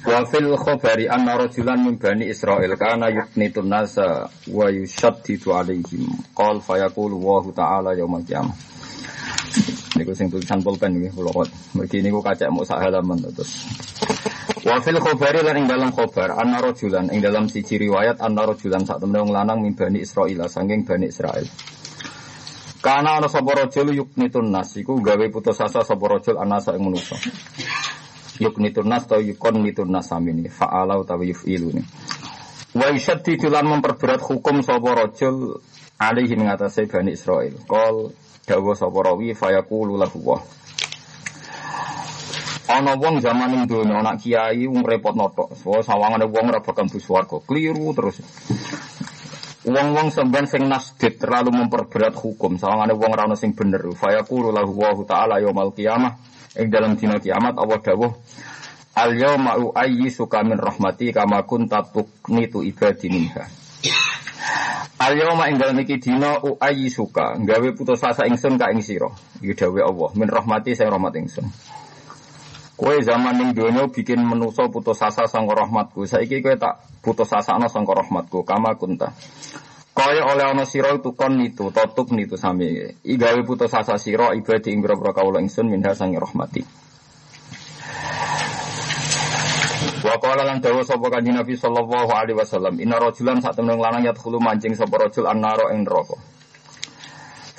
Wa fil khabari anna rajulan min bani Israil kana yuknitun nasa wa yushaddidu alaihim. Qal fayaqulu wa ta'ala yaumal qiyamah. Niku sing tulisan pulpen nggih kula kok. Mergi niku kacek muk sak halaman terus. Wa fil khabari lan ing dalam khabar anna rajulan ing dalam siji riwayat anna rajulan sak temene wong lanang min bani Israil saking bani Israil. Kana ana sapa rajul yuknitun nas iku gawe putus asa sapa rajul anasa ing manusa. Yuknitun nas ta yukon nitun nas samini fa'ala utawa yuf'ilu ni. Wa yushaddidu lan memperberat hukum sapa rajul alaihi mengatasi Bani Israil. Qol dawa sapa rawi fayaqulu lahu wa. Ana wong zaman ning donya kiai wong repot notok. So sawangane wong ora bakal mlebu swarga. Kliru terus. Wong-wong semban sing nasdid terlalu memperberat hukum. Sawangane wong ora ono sing bener. Fayaqulu lahu wa ta'ala yaumal qiyamah. Ing dalam dina kiamat Allah dawuh Al yauma uayyi suka min rahmati kama kunta tuqnitu ibadi minha. Al yauma ing dalam iki dina uayyi suka gawe putus asa ingsun ka ing sira. Iki dawuh Allah min rahmati saya rahmat ingsun. Kowe zaman ning donya bikin menusa putus asa sangka rahmatku. Saiki kowe tak putus asa ana sangka rahmatku kama kunta. Kaya oleh ana sira itu kon nitu, totuk nitu sami. I gawe putus asa sira ibadi ing grobro kawula ingsun minha sangi rahmati. Wa qala lan dawa sapa kanjeng Nabi sallallahu alaihi wasallam, inna rajulan sak temen lanang yadkhulu mancing sapa rajul annaro ing neraka.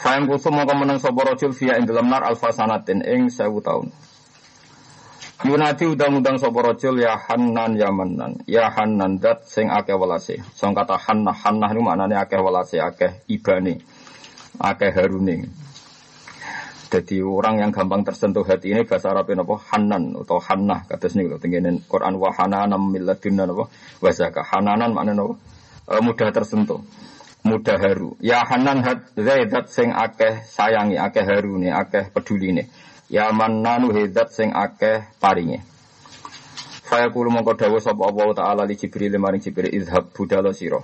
Fa'in kusum mongko meneng sapa rajul fiya ing dalam nar alfasanatin ing 1000 taun. Yunati udang-udang sapa rajul ya Hannan ya Mannan. Ya Hannan dat sing akeh welase. Sing kata Hannah Hannah niku maknane akeh welase, akeh ibane. Akeh harune. Jadi orang yang gampang tersentuh hati ini bahasa Arab apa Hanan atau Hannah kados niku tengene Quran wa hananam ladunna apa wa zakah. Hananan maknane apa? E, mudah tersentuh. Mudah haru. Ya Hanan hat zaidat sing akeh sayangi, akeh harune, akeh peduline. Ya mannanu hidat sing akeh paringe. Saya kulo mongko dawuh sapa Allah taala li Jibril maring Jibril izhab budala sira.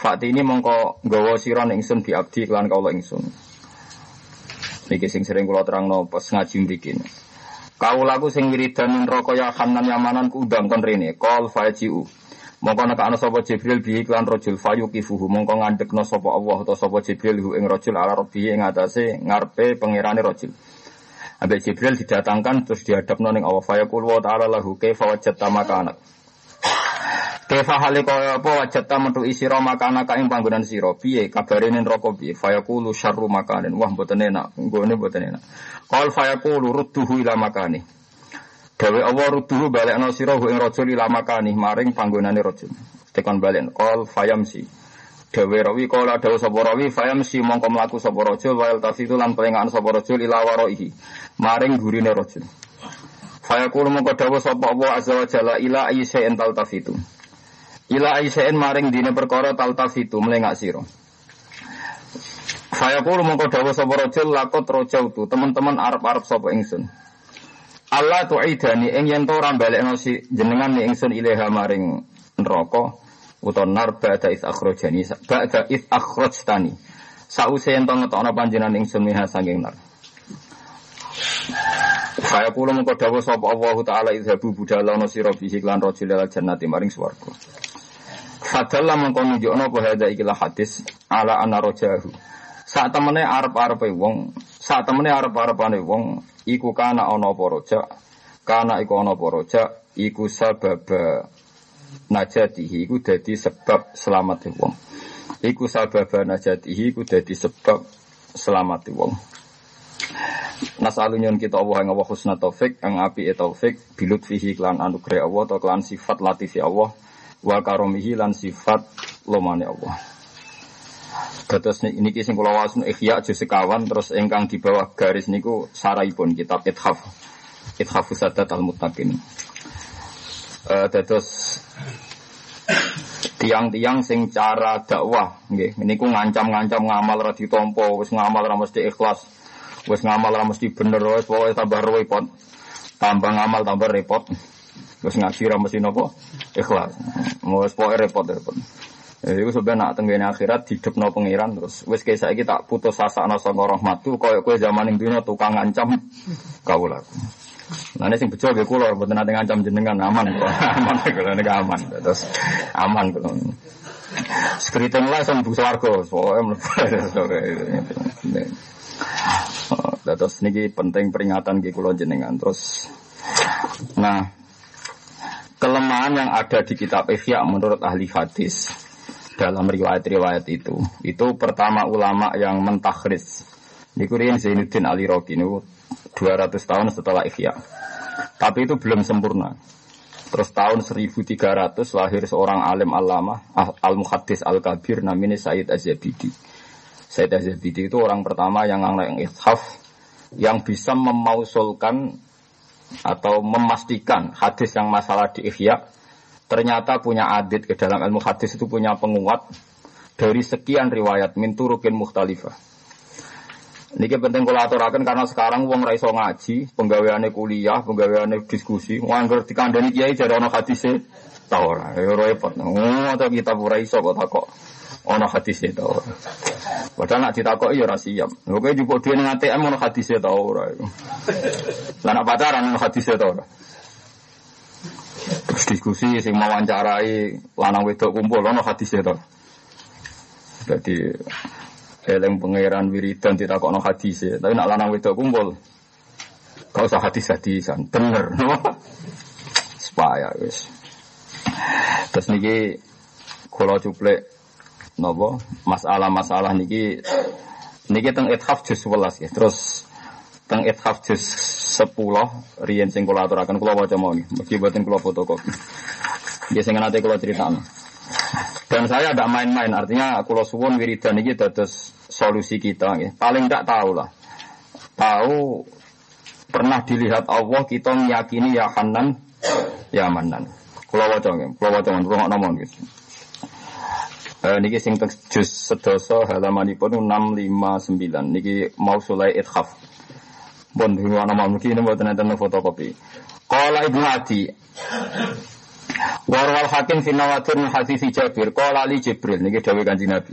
Fakti ini mongko nggawa sira ning ingsun bi abdi kelan kawula ingsun. Niki sing sering kula terangno pas ngaji mriki. Kawulaku sing wiridan neraka ya Hanan Yamanan ku undang kon rene. Qol fajiu. Mongko nek ana sapa Jibril bi iklan rajul fayuqifuhu mongko ngandekno sapa Allah utawa sapa Jibril hu ing rajul ala rabbi ing atase ngarepe pangerane rajul. Ambek Jibril didatangkan terus dihadapno ning Allah fayaqul wa ta'ala lahu kaifa wajadta makanak. Kaifa hale kaya apa wajadta metu isira makanak ing panggonan sira piye kabare ning neraka piye fayaqulu syarru makanin wah mboten enak nggone mboten enak. Qal fayaqulu rudduhu ila makani. Dawe Allah rudduhu balekno sira ing rajul ila makani maring panggonane rajul. Tekan balen qal fayamsi. Dawe rawi kala dawa sapa rawi fayam si mongko mlaku sapa rajul wa tafitu lan pelengahan sapa rajul ila waraihi maring gurine rajul. Fayaqul mongko dawa sapa Allah azza wa jalla ila ayyi'in taltafitu. Ila ayyi'in maring dine perkara taltafitu melengak sira. Fayaqul mongko dawa sapa rajul lakot rojautu teman-teman arep-arep sapa ingsun. Allah tu'idani ing yen to ora balekno jenengan ni ingsun ilaha maring neraka utawa nar ba'da is akhrajani ba'da is akhrajtani. Sause ento ngetokno panjenengan ingsun miha saking nar. Saya kula mengko dawuh sapa Allah taala izhabu budala ana sira bihi lan rajul al jannati maring swarga. Fadalla mengko nunjukno apa hadza ikilah hadis ala ana rajahu. Saat temene arep-arepe wong, saat temene arep-arepane wong iku kana ana apa raja, kana iku ana apa raja, iku sababa najatihi iku dadi sebab selamat wong. Iku sababa najatihi iku dadi sebab selamat wong. Nasalunyon kita Allah yang Allah husna taufik, yang api e taufik, bilut fihi klan anugerah Allah, atau klan sifat latifi Allah, wa karomihi lan sifat lomane Allah. Dados niki sing kula wasun ikhya juz sekawan terus ingkang di bawah garis niku saraipun kitab Ithaf. Ithaf Sadat al-Muttaqin. Uh, dados tiang-tiang sing cara dakwah. Nggih niku ngancam-ngancam ngamal ra ditampa wis ngamal ra mesti ikhlas wis ngamal ra mesti bener wis pokoke tambah repot tambah ngamal tambah repot. Wis ngaji ra mesti napa ikhlas. Wis pokoke repot repot. Ya, itu sebenarnya nak tenggene akhirat hidup no pangeran terus. Wis kayak saya tak putus asa no sangka rahmatu koyo kue zaman yang dulu tukang ngancam. Kau lah. Nah sing bejo gue kulo, buat nanti ngancam jenengan aman kok, aman kalau ini aman terus aman kalau. Sekriting lah sama bu swargo, soalnya Terus niki penting peringatan di kulo jenengan terus. Nah kelemahan yang ada di kitab Ihya menurut ahli hadis dalam riwayat-riwayat itu. Itu pertama ulama yang mentakhris. Niku Zainuddin Ali Roki niku 200 tahun setelah Ihya. Tapi itu belum sempurna. Terus tahun 1300 lahir seorang alim alama al-muhaddis al-kabir namanya Said Az-Zabidi. Said Az-Zabidi itu orang pertama yang yang ithaf yang bisa memausulkan atau memastikan hadis yang masalah di Ihya ternyata punya adit ke dalam ilmu hadis itu punya penguat dari sekian riwayat min turukin mukhtalifah. Niki penting kula aturaken karena sekarang wong ra iso ngaji, penggaweane kuliah, penggaweane diskusi, nganggur dikandani kiai jare ana hadise ta ora. Ya repot. Oh, ta kita ora iso kok takok ana hadise ta ora. Padahal nak ditakoki ya ora siap. Lho kowe jupuk dhewe ning ATM ana hadise ta ora. Lah nak pacaran ana hadise ta ora. Terus diskusi sing wawancarai lanang wedok kumpul ono hadis itu. Jadi eleng pangeran wiridan kok hadis ya. Tapi nak lanang wedok kumpul kau usah hadis hadisan bener. Supaya wis. Terus niki kalau cuplek nopo masalah-masalah niki niki teng ithaf juz 11 ya. Terus teng ithaf juz sepuluh riyen sing kula aturaken kula waca mawon mugi boten kula fotokopi nggih sing nate kula critakno dan saya tidak main-main artinya kula suwun wiridan iki dados solusi kita nggih. Paling tidak tahu lah. Tahu pernah dilihat Allah kita meyakini ya Hanan ya Manan kula waca nggih. Kula waca mawon kula nomor nggih. Eh, niki sing juz sedoso halamanipun 659 niki mau sulai ithaf Bon mau mungkin ini buat nanti fotokopi. Kala ibu Adi. Warwal hakim finawatir min hadis Jabir. Kala li Jibril. Ini dawe kanji Nabi.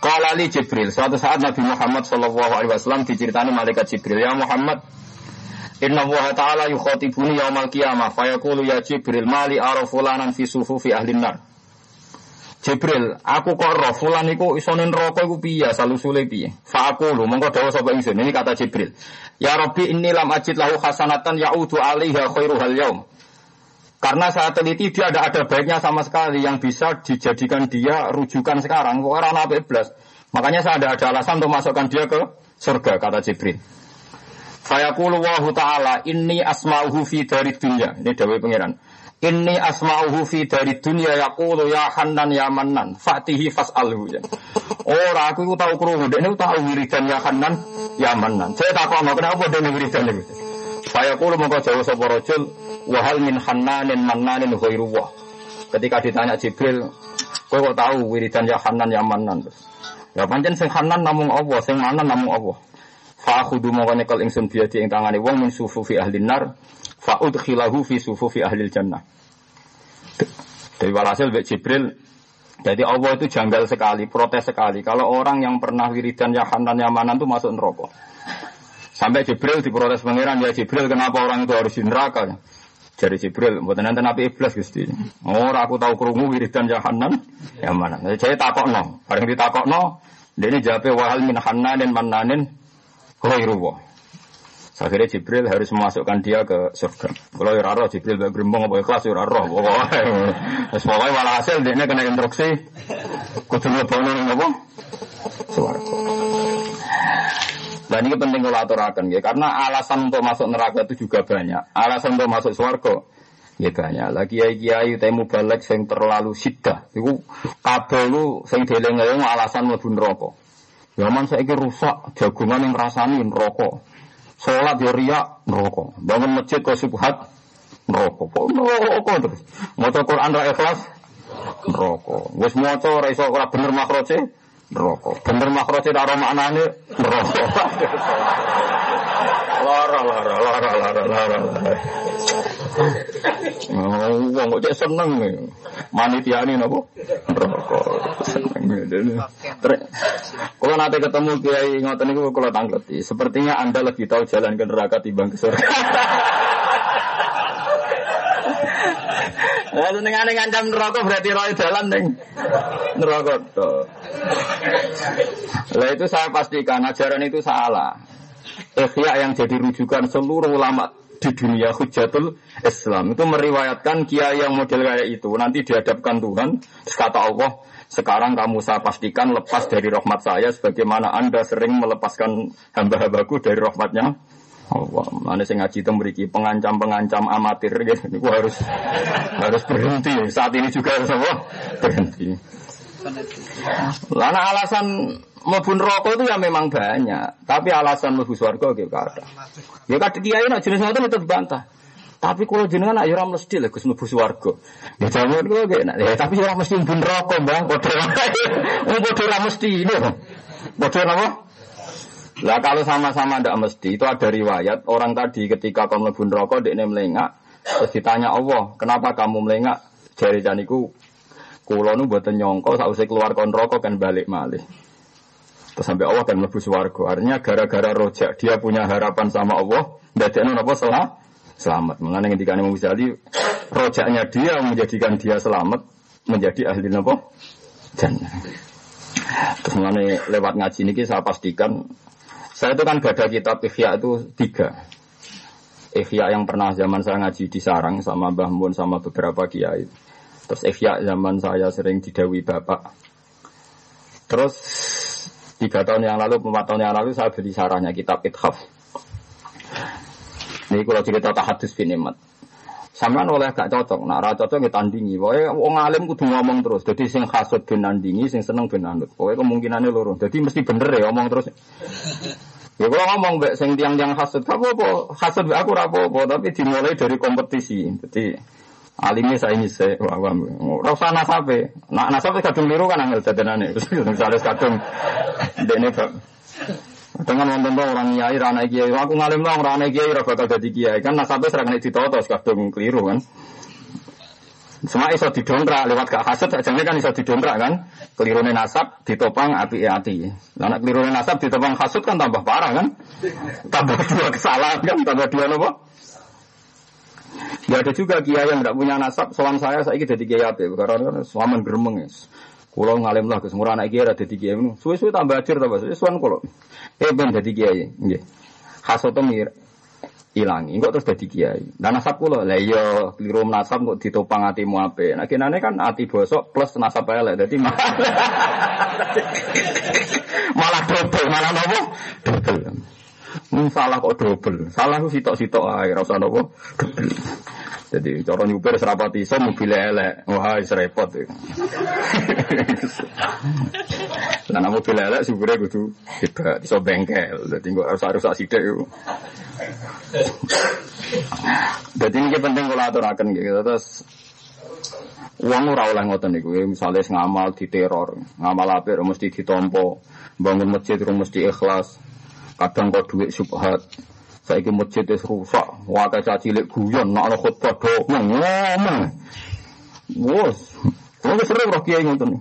Kala li Jibril. Suatu saat Nabi Muhammad Shallallahu Alaihi Wasallam diceritani malaikat Jibril. Ya Muhammad. Inna Allah Ta'ala yukhatibuni yaumal qiyamah. Fayaqulu ya Jibril. Mali arafulanan fi sufufi ahlin nar. Jibril, aku kok roh fulan iku isone neraka iku piye salusule piye? Fa aku lho mongko dawuh. Ini kata Jibril. Ya Rabbi inni lam ajid lahu hasanatan ya'udu alaiha khairuhal yaum. Karena saat teliti dia ada ada baiknya sama sekali yang bisa dijadikan dia rujukan sekarang. Orang nabi iblis. Makanya saya ada ada alasan untuk masukkan dia ke surga kata Jibril. Fayaqulu wa ta'ala inni asma'uhu fi dari dunya. Ini dawai pangeran. Inni asma'uhu fi dari dunia yaqulu ya Hanan ya Manan fatihi fas'alhu ya. Ora aku tau krungu dekne tau wiridan ya Hanan ya Manan. Saya takon kenapa dene wiridan niku. Saya kulo mongko jauh sapa rajul wa hal min Hananin Mananin ghairu Ketika ditanya Jibril, kowe kok tahu wiridan ya Hanan ya Manan. Ya pancen sing Hanan namung Allah, sing Manan namung Allah. Fa khudu mongko nyekel ingsun biadi ing tangane wong min sufufi ahli nar Fa'ud khilahu fi sufufi ahli jannah. Dari walhasil Bek Jibril jadi Allah itu janggal sekali, protes sekali. Kalau orang yang pernah wiridan ya Hanan Yamanan itu masuk neraka. Sampai Jibril diprotes pangeran, ya Jibril kenapa orang itu harus di neraka? Jadi Jibril, buat nanti nabi iblis gusti. Oh, aku tahu kerungu wiridan ya Hanan Yamanan. Jadi saya takok no, bareng ditakok no, dia ini jawabnya wahal min Hananin Mananin Ghairuwah. Akhirnya Jibril harus memasukkan dia ke surga. Kalau ya roh Jibril gak gerimbong apa ikhlas ya roh. Pokoknya, pokoknya malah hasil dia kena instruksi. Ngelebono ning apa? Swarga. Dan ini penting kalau aturakan ya, karena alasan untuk masuk neraka itu juga banyak. Alasan untuk masuk surga ya banyak. Lagi kiai kiai temu balik yang terlalu sidah. Itu kabel lu sing deleng alasan mlebu neraka. Zaman saya rusak jagungan yang rasani rokok. Sholat ya riak, neraka. Bangun masjid kok subhat, neraka. Kok neraka terus. Maca Quran ra ikhlas, Neraka. Wis maca ora iso bener makroce neraka. Bener makroce ora maknane neraka. Lara lara lara lara lara. Oh, wong kok cek seneng. Manitiane napa? Neraka. Kalau nanti ketemu kiai ngoten niku kalau tangleti. Sepertinya Anda lebih tahu jalan ke neraka timbang ke surga. Lah senengane ngancam neraka berarti roy dalan ning neraka to. Lah itu saya pastikan ajaran itu salah. Ikhya yang jadi rujukan seluruh ulama di dunia hujatul Islam itu meriwayatkan kiai yang model kayak itu nanti dihadapkan Tuhan kata Allah sekarang kamu saya pastikan lepas dari rahmat saya sebagaimana anda sering melepaskan hamba-hambaku dari rahmatnya Allah, mana saya ngaji itu memiliki pengancam-pengancam amatir gitu. Ini harus harus berhenti. Saat ini juga harus apa? Berhenti. Lana alasan mlebu rokok itu ya memang banyak, tapi alasan mlebu swarga gitu ada. Ya kadang kiai nak jenis ngoten itu dibantah. Tapi kalau jenengan nak ya ora mesti lho Gus mlebu swarga. Ya jaman kula gak enak. Ya tapi ora mesti mlebu neraka, Bang. Padha wong padha ora mesti ini. Padha? Lah kalau sama-sama tidak mesti itu ada riwayat orang tadi ketika kamu mlebu neraka dekne melengak terus ditanya Allah, "Kenapa kamu melengak?" Jari janiku kula nu mboten nyangka sausé keluar kon neraka kan balik malih. Terus sampai Allah kan mlebu swarga. Artinya gara-gara rojak dia punya harapan sama Allah, ndadekno napa salah selamat. Mengenai ketika Imam Ghazali rojaknya dia menjadikan dia selamat menjadi ahli napa? Jannah. Terus mengenai lewat ngaji ini saya pastikan saya itu kan gada kitab Ikhya itu tiga. Ikhya yang pernah zaman saya ngaji di Sarang sama Mbah Mun sama beberapa kiai. Terus Ikhya zaman saya sering didawi bapak. Terus tiga tahun yang lalu, empat tahun yang lalu saya beli sarahnya kitab Ithaf. Ini kalau cerita tahadus bin imat. Sampean oleh gak cocok, nah ra cocok ditandingi. Pokoknya wong alim kudu ngomong terus. Jadi sing hasud bin nandingi, sing seneng bin anut. Pokoknya kemungkinannya loro. Jadi mesti bener ya ngomong terus. Ya kalau ngomong mbak sing tiang-tiang hasud, apa apa hasud mbak aku apa, tapi dimulai dari kompetisi. Jadi alimnya saya ini saya, ora usah nasabe. Nah nasabe kadung liru kan angel dadanane. Misalnya kadung dene dengan wonten orang nyai rana kiai, aku ngalim lah rana kiai ora bakal dadi kiai. Kan nasabe serang nek ditoto kadung keliru kan. Semua iso didongkrak lewat gak hasad jane kan iso didongkrak kan. Kelirune nasab ditopang api ati. Lah nek kelirune nasab ditopang hasud kan tambah parah kan. Tambah dua kesalahan kan, tambah dua nopo? Ya ada juga kiai yang tidak punya nasab, soal saya saya jadi kiai apa? Karena kan suaman. Kulo ngalim lah, semua anak kiai ada di kiai ini. Suwe-suwe tambah ajar tambah suwe suan kulo. Eh ben jadi kiai, nggih. Hasoto mir ilangi, kok terus jadi kiai. Dan nasab kulo, lah iya keliru nasab kok ditopang hatimu ape. Nah kinane kan hati bosok plus nasab elek, jadi malah double, malah nopo double. Hmm, salah kok double, salah ku sitok-sitok ae, ora nopo double. Jadi cara nyupir serapati iso mobil elek. Wah, wis repot. Lah nek mobil elek supire kudu hebat, iso bengkel. Dadi kok harus harus sithik iku. Dadi ini penting kalau aturaken gitu. Terus Uang ora oleh ngoten niku, misalnya ngamal di teror, ngamal apik mesti ditompo, bangun masjid mesti ikhlas, kadang kok duit subhat, Saiki masjid wis rusak, wae caci cilik guyon nek ana khutbah do ngomong. Wes. Wis sering roh kiai ngoten.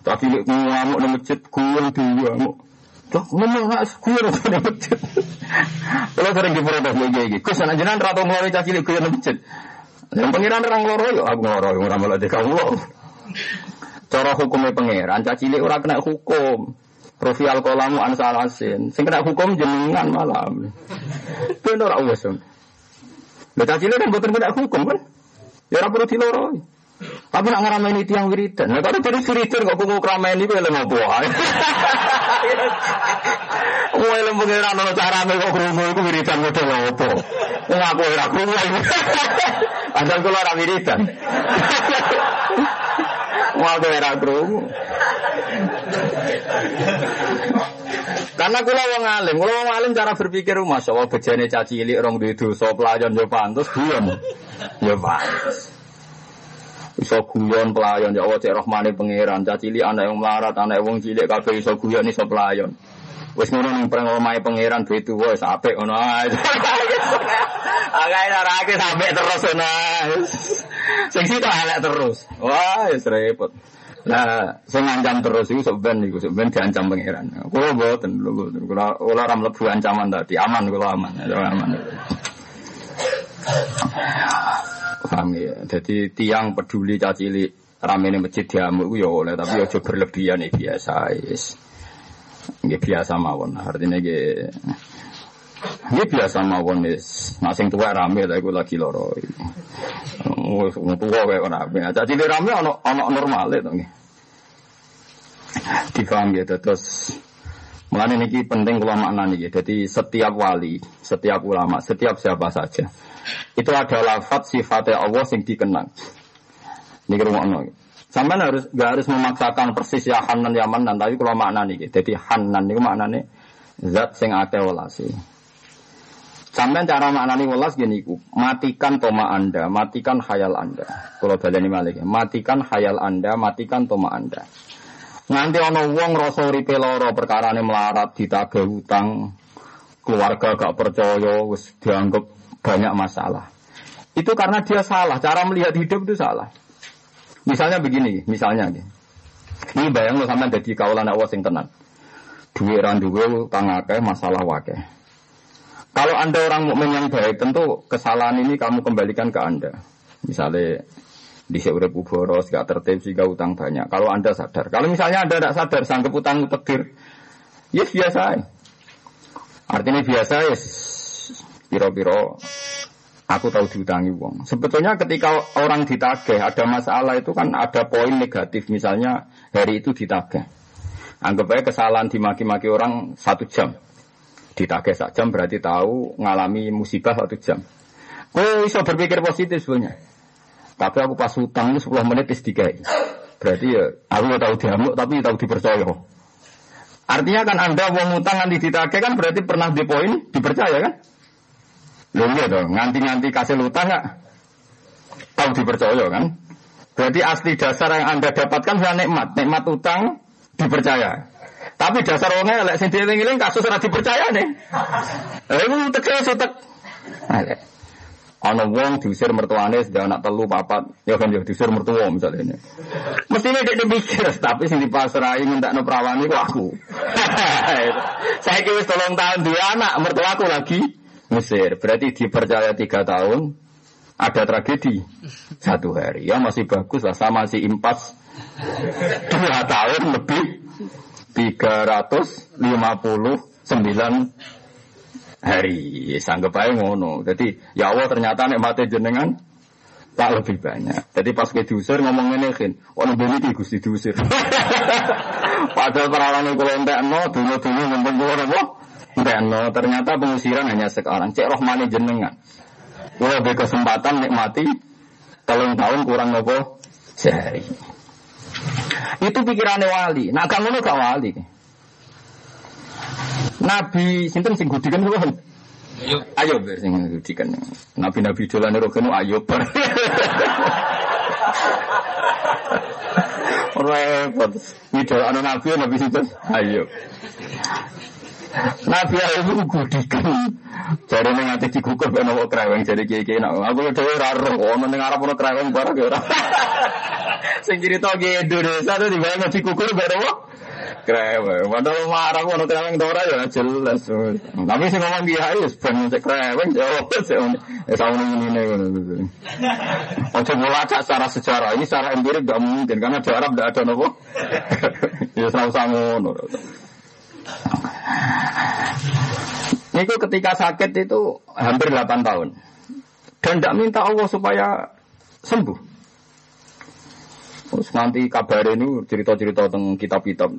Caci cilik ngamuk nang masjid guyon ngamuk. Cok ngomong nek guyon nang masjid. Kulo sering diprotes kiai iki. Kus ana jenengan ra tau caci cilik guyon nang masjid. Yang pengiran orang loro yo aku loro ora malah dikawulo. Cara hukumnya pangeran caci cilik ora kena hukum. Profi alkolamu an salasin. Sing kena hukum jenengan malam. Bener ora wis. Lha cacile kan boten kena hukum kan? Ya ora perlu diloroi. Tapi nak ngarameni tiang wiridan. Nah, kalau dari wiridan kok kuku kerameni kowe lho ngopo ae. Kowe lho pengiran ono carane kok krungu iku wiridan model opo. Wong aku ora krungu. Padahal kula ora wiridan. Wong aku ora krungu. Karena kula wong alim, kula wong alim cara berpikir Masya Allah bejane caci cilik rong duwe dosa pelayan yo pantes. Guyon. Yo pantes. iso guyon pelayon ya Allah cek rahmane pangeran cacili anak yang melarat anak wong cilik kabeh iso guyon iso pelayon wis ngono ning preng omahe pangeran duwe tuwa wis apik ngono. Ae Agak narake sampai terus ngono. Sing situ elek terus. Wah wis repot Nah, sing ngancam terus iku sebenarnya iku sebenarnya diancam pangeran. Kulo mboten, kulo mboten. Kulo ora mlebu ancaman tadi, aman kulo aman, aman. Paham ya. Jadi tiang peduli cacili rame ini masjid diamuk ya oleh tapi ojo berlebihan ya biasa is. Nggih biasa mawon. Artinya nggih nggih biasa mawon is. Nah sing tuwa rame lha iku lagi loro. Wis wong tuwa wae ora rame. Cacili rame ono ono normal to nggih. Difaham ya terus Mulane niki penting kula maknani niki. Jadi setiap wali, setiap ulama, setiap siapa saja itu ada lafat sifatnya Allah yang dikenang. Ini rumah Sampai harus gak harus memaksakan persis ya Hanan ya Manan, tapi kalau makna nih, jadi Hanan itu maknanya zat sing akeh welasi. Sampai cara maknani welas gini ku, matikan toma anda, matikan hayal anda. Kalau baleni malik, matikan hayal anda, matikan toma anda. Nganti ono wong rasa uripe lara perkarane melarat ditagih hutang, keluarga gak percaya wis dianggap banyak masalah. Itu karena dia salah, cara melihat hidup itu salah. Misalnya begini, misalnya Ini bayang lo sama jadi kawalan awas yang tenang. Duit randuwe kang akeh masalah wakeh. Kalau anda orang mukmin yang baik, tentu kesalahan ini kamu kembalikan ke anda. Misalnya di seurep boros, gak tertib sehingga utang banyak. Kalau anda sadar, kalau misalnya anda tidak sadar, sanggup utang tekir, yes biasa. Artinya biasa yes piro-piro aku tahu diutangi uang. Sebetulnya ketika orang ditagih ada masalah itu kan ada poin negatif. Misalnya hari itu ditagih. Anggap aja kesalahan dimaki-maki orang satu jam. Ditagih satu jam berarti tahu ngalami musibah satu jam. Oh, bisa berpikir positif sebenarnya. Tapi aku pas utang itu 10 menit istiqai. Berarti ya aku gak tahu diamuk tapi tahu dipercaya. Artinya kan Anda mau utang nanti ditagih kan berarti pernah di poin dipercaya kan? Loh iya dong, nganti-nganti kasih utang nggak? Tahu dipercaya kan? Berarti asli dasar yang Anda dapatkan adalah nikmat. Nikmat utang dipercaya. Tapi dasar orangnya lek sing dieling kasus ora dipercaya nih. Lha iku teke sutek. Ana wong diusir mertuane sudah anak telu papat, ya kan ya diusir mertua misalnya ini. Mestinya dia mikir, tapi sing dipasrai ngentakno perawan iku aku. Saya kira tolong tahun dua anak, mertuaku lagi Mesir. Berarti dipercaya tiga tahun, ada tragedi satu hari. Ya masih bagus lah, sama si impas dua tahun lebih tiga ratus lima puluh sembilan hari. Sanggup aja ngono. Jadi ya Allah ternyata mati jenengan tak lebih banyak. Jadi pas ke diusir ngomong kan, orang beli di gusti diusir. Padahal perawan itu entek no, dulu dulu ngomong gue apa? no, ternyata pengusiran hanya sekarang. Cek rohmani jenengan. Gue lebih kesempatan nikmati telung tahun kurang nopo sehari. Itu pikirannya wali. Nah kamu gak wali. Nabi sinten sing gudikan kan? Ayo, ayo ber sing gudikan. Nabi-nabi dolan rokono ayo ber. Repot. Idol anu nabi nabi sinten? Ayo. Nabi Ayub gudikan. Jadi ini nganti digugur ben nopo kreweng jadi kiai kiai nak. Aku dhewe ora roh ono ning arep ono kreweng bareng ya ora. Sing cerita ki Indonesia tuh di bawah digugur ben nopo kreweng. Padahal marah ono kreweng to ora ya jelas. Tapi sing ngomong kiai wis ben cek kreweng ya wis ya sama ini ini ngono. Ojo melacak secara sejarah ini secara empirik gak mungkin karena di Arab tidak ada nopo. Ya sama-sama ngono. Niku ketika sakit itu hampir 8 tahun. Dan tidak minta Allah supaya sembuh. Terus nanti kabar ini cerita-cerita tentang kitab-kitab.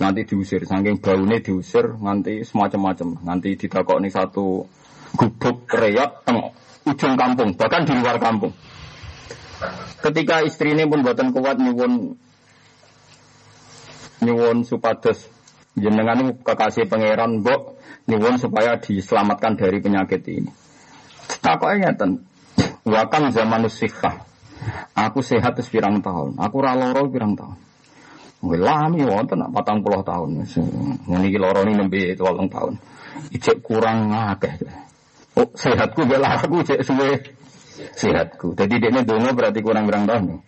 Nanti diusir, saking baunya diusir, nanti semacam-macam. Nanti ditakok ini satu gubuk reot teng ujung kampung, bahkan di luar kampung. Ketika istri ini pun buatan kuat nyuwun nyuwun supados jenengan kekasih pangeran mbok nyuwun supaya diselamatkan dari penyakit ini. Takoknya ngeten. Wakam zaman sifah. Aku sehat terus pirang tahun. Aku ora loro pirang tahun. Ngelami wonten nak patang puluh tahun. Ini loro ini nembe tolong tahun. Ijek kurang akeh. Oh, sehatku bela aku cek suwe sehatku. Jadi dia dongo berarti kurang berang tahun.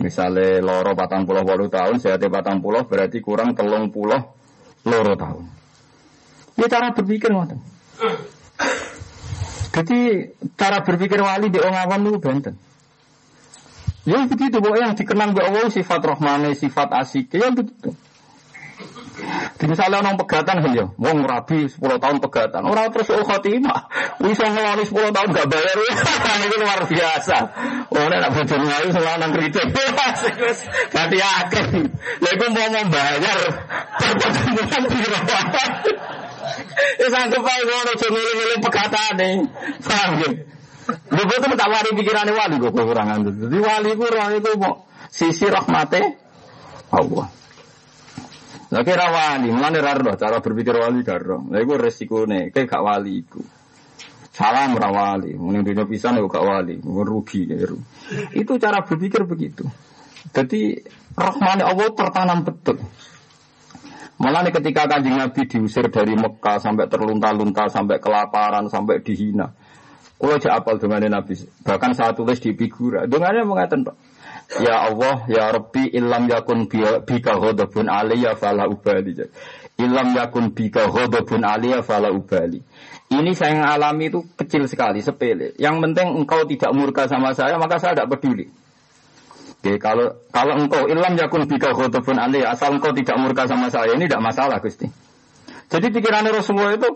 Misalnya loro patang puluh walu tahun, sehatnya patang puluh berarti kurang telung puluh loro tahun. Ya cara berpikir ngoten. Jadi cara berpikir wali di orang awam itu benten. Ya begitu, bahwa yang dikenang Mbak Allah sifat rohmane, sifat asik, ya begitu. Di misalnya orang pegatan ya, wong rabi 10 tahun pegatan, orang terus oh khotimah, bisa ngelani 10 tahun gak bayar, itu luar biasa. Orang nak bojong ngayu selanang kritik, ganti akeh. Lalu mau mau bayar, pertemuan biro. Ya sanggup aja kalau cemil-milih pegatan nih, paham ya? Gue tuh tak wali pikirannya wali gue kekurangan itu. Jadi wali gue roh itu mau sisi rahmate Allah. Lah kira wali, mulane ra cara berpikir wali karo. Lah iku resikone, kayak gak wali iku. Salam ra wali, mending dunia pisan ya gak wali, rugi ya. Itu cara berpikir begitu. Jadi rahmane Allah tertanam betul. Malah nih ketika kanjeng Nabi diusir dari Mekah sampai terlunta-lunta, sampai kelaparan, sampai dihina. Kalau aja apal dengan Nabi, bahkan saya tulis di figura. Dengannya mengatakan, Pak, Ya Allah, Ya Rabbi, ilam yakun bika hodobun aliyah fala ubali. Ilam yakun bika hodobun aliyah fala ubali. Ini saya yang alami itu kecil sekali, sepele. Yang penting engkau tidak murka sama saya, maka saya tidak peduli. Oke, kalau kalau engkau ilam yakun bika hodobun aliyah, asal engkau tidak murka sama saya, ini tidak masalah, Gusti. Jadi pikiran Rasulullah itu,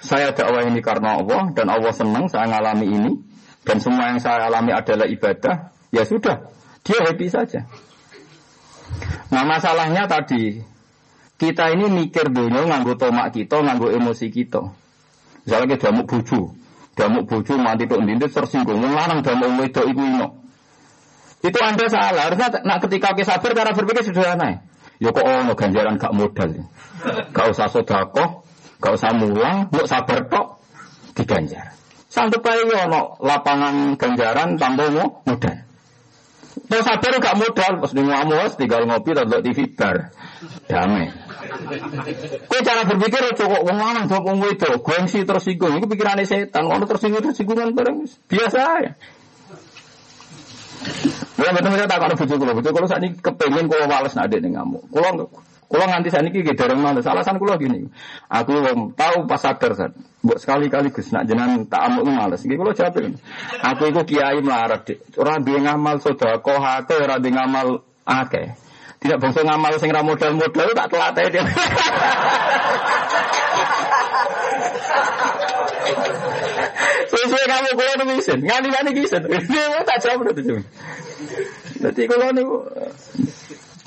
saya dakwah ini karena Allah dan Allah senang saya mengalami ini dan semua yang saya alami adalah ibadah. Ya sudah, dia happy saja. Nah masalahnya tadi kita ini mikir dunia nganggo tomak kita, nganggo emosi kita. Misalnya kita damuk buju, damuk buju mati tuh ndintit tersinggung, ngelarang damuk wedok iku ino. Itu anda salah. Harusnya nah ketika kita sabar cara berpikir sederhana. Ya kok ono ganjaran gak modal. Gak usah sodakoh, Gak usah mulang, mau sabar tok diganjar. Sanggup aja ono lapangan ganjaran tanpa mau modal. Mau sabar gak modal, pas di ngamus tinggal ngopi atau TV bar. Damai. Kue cara berpikir cukup wong lanang dok wong wedo, gengsi tersinggung. Itu pikirannya setan. Kalau tersinggung tersinggungan bareng biasa ya. Ya betul betul tak kalau bujuk kalau bujuk kalau saat ini kepengen kalau males nak ada ngamuk. Kalau kalau nganti saat ini gitu orang males. Alasan kulo gini, aku tahu pas sadar saat, buat sekali-kali gus nak jenang tak amuk males. Gini kulo jawab Aku itu kiai melarat. Orang dia ngamal sudah kau hati, orang dia ngamal akeh. Tidak bangsa ngamal sing ra modal-modal tak telatih dia. Sesuai kamu kulo nih bisa, nganti-nganti bisa. Dia tak jawab itu cuma. Jadi kulo nih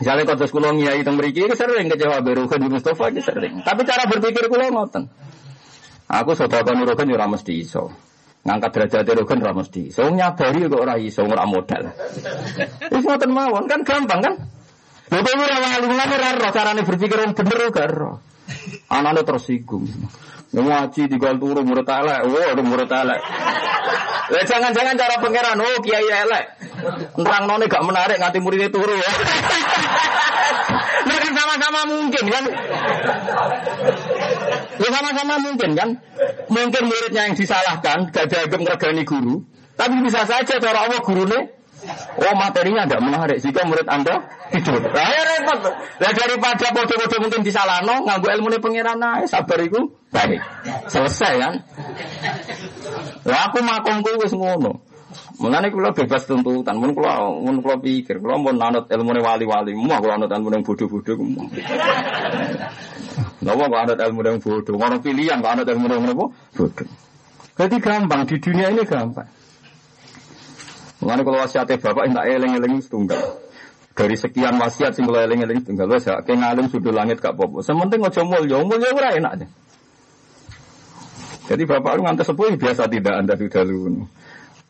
kau terus kulo ngiai teng mriki sering kecewa berukan di Mustafa sering. Tapi cara berpikir kulo ngoten. Aku sedekah nurukan yo ora mesti iso. Ngangkat derajat nurukan ora mesti. So nyabari kok ora iso ora modal. Wis ngoten mawon kan gampang kan? Lha kok ora wali ngene ora carane berpikir wong bener gak ora. Anane tersinggung. Ngaji di gal turu murid elek, wah murid elek. Lah jangan-jangan cara pangeran, oh kiai elek. Nerang none gak menarik nganti muridnya turu ya. Kan sama-sama mungkin kan. Ya sama-sama mungkin kan. Mungkin muridnya yang disalahkan, gak dianggap ngergani guru. Tapi bisa saja cara Allah gurunya Oh materinya agak menarik jika murid anda hidup. Nah, ya repot. Nah, daripada bodoh-bodoh mungkin disalahno, nganggu ilmu ini pengiran naik, sabar itu baik. Selesai kan? Lah aku makomku wis ngono. Mulane kula bebas tuntutan, mun kula mun kula pikir, kula mun anut ilmune wali-wali, mau kula anut ilmu yang bodoh-bodoh ku. Lha kok anut ilmu yang bodoh, ngono pilihan kok anut ilmu yang bodoh. Jadi gampang di dunia ini gampang. Mulane kalau wasiatnya bapak enggak eling-eling setunggal. Dari sekian wasiat sing kula eling-eling setunggal wis ya ke ngalim langit gak apa-apa. Sementing aja mulya, mulya ora enak aja. Jadi bapak lu ngantes sepuh biasa tidak anda sudah lu.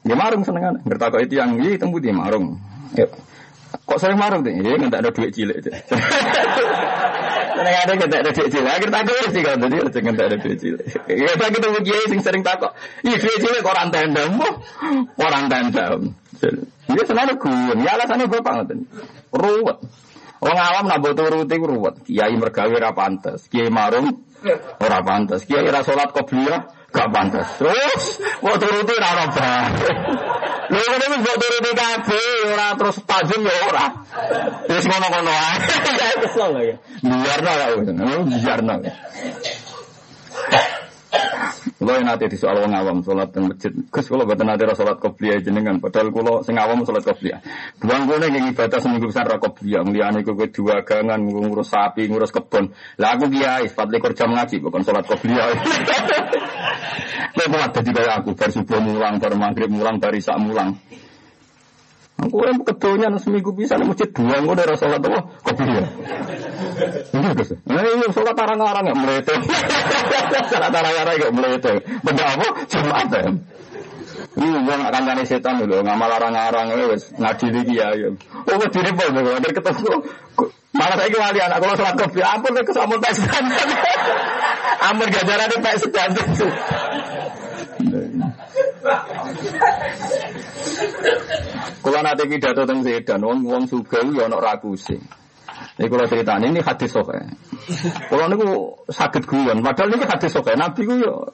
Ya marung senengan. Ngertakok itu yang ini tembu di marung. Kok sering marung tuh? Ya nggak ada duit cilik. Seneng ada nggak ada duit cilik. Akhir takut sih kan tadi harus nggak ada duit cilik. Kita kita begini sing sering takut. Iya duit cilik orang tenda, orang tenda. Ini senang guyon, ya alasannya bapak ngoten. Ruwet. Wong awam nak turuti ruwet. Kiai mergawe ora pantes, kiai marung ora pantes, kiai ra salat qobliyah gak pantes. Terus mbok turuti ora ora bae. Lha turuti kabeh ora terus tajam ya ora. Wis ngono-ngono ae. Kesel ya. Biarno ya, biarno. Kalau yang nanti di soal wong awam sholat di masjid, Gus kalau betul nanti sholat kopiah jenengan, padahal kalau sing awam sholat kopiah. Buang gue nih ibadah seminggu besar ra kopiah, melihat gue dua gangan, ngurus sapi, ngurus kebun. Lah aku kiai, empat lekor jam ngaji, bukan sholat kopiah. Lo mau ada kayak aku, baru subuh mulang, baru maghrib mulang, baru isak mulang. Aku yang kedonya seminggu bisa nih masjid dua, gue udah sholat apa? Kopiah. Iya Gus. Nah, iya sholat arang-arang ya melete. sholat arang-arang ya melete. Benda apa? Jumat ya. Iya, gak kancane setan dulu, ngamal arang-arang ya wes ngaji lagi ya. Oh, diri gue dari ketemu. Malah saya wali anak kalau sholat kopi, ampun ke kesamun pes Ampun gajaran di pes sedan. Kalau nanti pidato tentang sedan, wong wong suga ya ono ragu sih. Ini kalau cerita ini hadis soke. Kalau ini sakit guyon, padahal ini hadis soke. Nabi ku yo,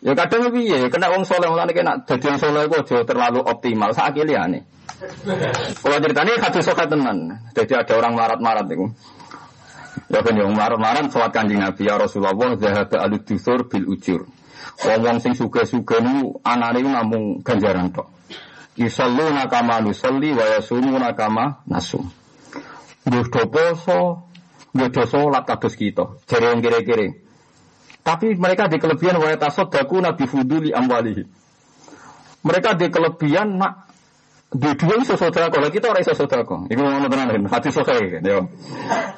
ya kadang lebih ya kena wong soleh mulane kena jadi wong soleh ku terlalu optimal. Saat nih. Kalau cerita ini hadis soke tenan. Jadi ada orang marat-marat itu. Ya kan yang marat-marat sholat kanjeng Nabi ya Rasulullah zahaba alud dusur bil ujur. Wong sing suga-suga nu anane namung ganjaran tok. Yusalluna kama nusalli wa yasumuna kama nasum. Nggih do poso, nggih do salat kados kita. Jare wong kire-kire. Tapi mereka di kelebihan wa tasaddaqu nabi fuduli amwalihi. Mereka di kelebihan nak dua-dua iso saudara kalau kita orang iso saudara Iku mau tenan hati sokai kan.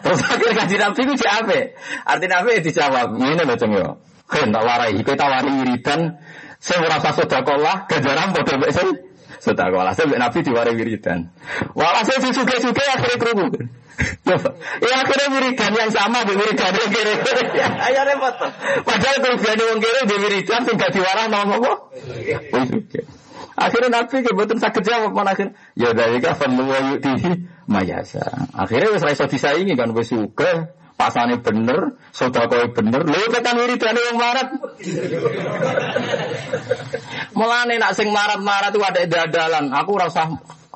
Terus akhirnya kaji nabi itu apa? Artinya apa? Dijawab, ini loh ceng yo. Kan tak warai, kita warai wiridan, saya merasa saudara lah, gajaran bodoh sing sudah kau alhasil Nabi diwari wiridan. Walhasil si suge-suge akhirnya kerungu. Ya akhirnya wiridan yang sama di wiridan yang kiri. Ayo repot. Padahal kelebihan yang kiri di wiridan tinggal diwarah nama apa? Akhirnya Nabi kebetulan sakit jawab mana akhirnya. Ya dari kafan luwayu di mayasa. Akhirnya wis raiso disaingi kan wis suge pasane bener, sedekah bener. Lho tekan wiridane wong marat. Mulane nak sing marat-marat itu ada dadalan. Aku rasa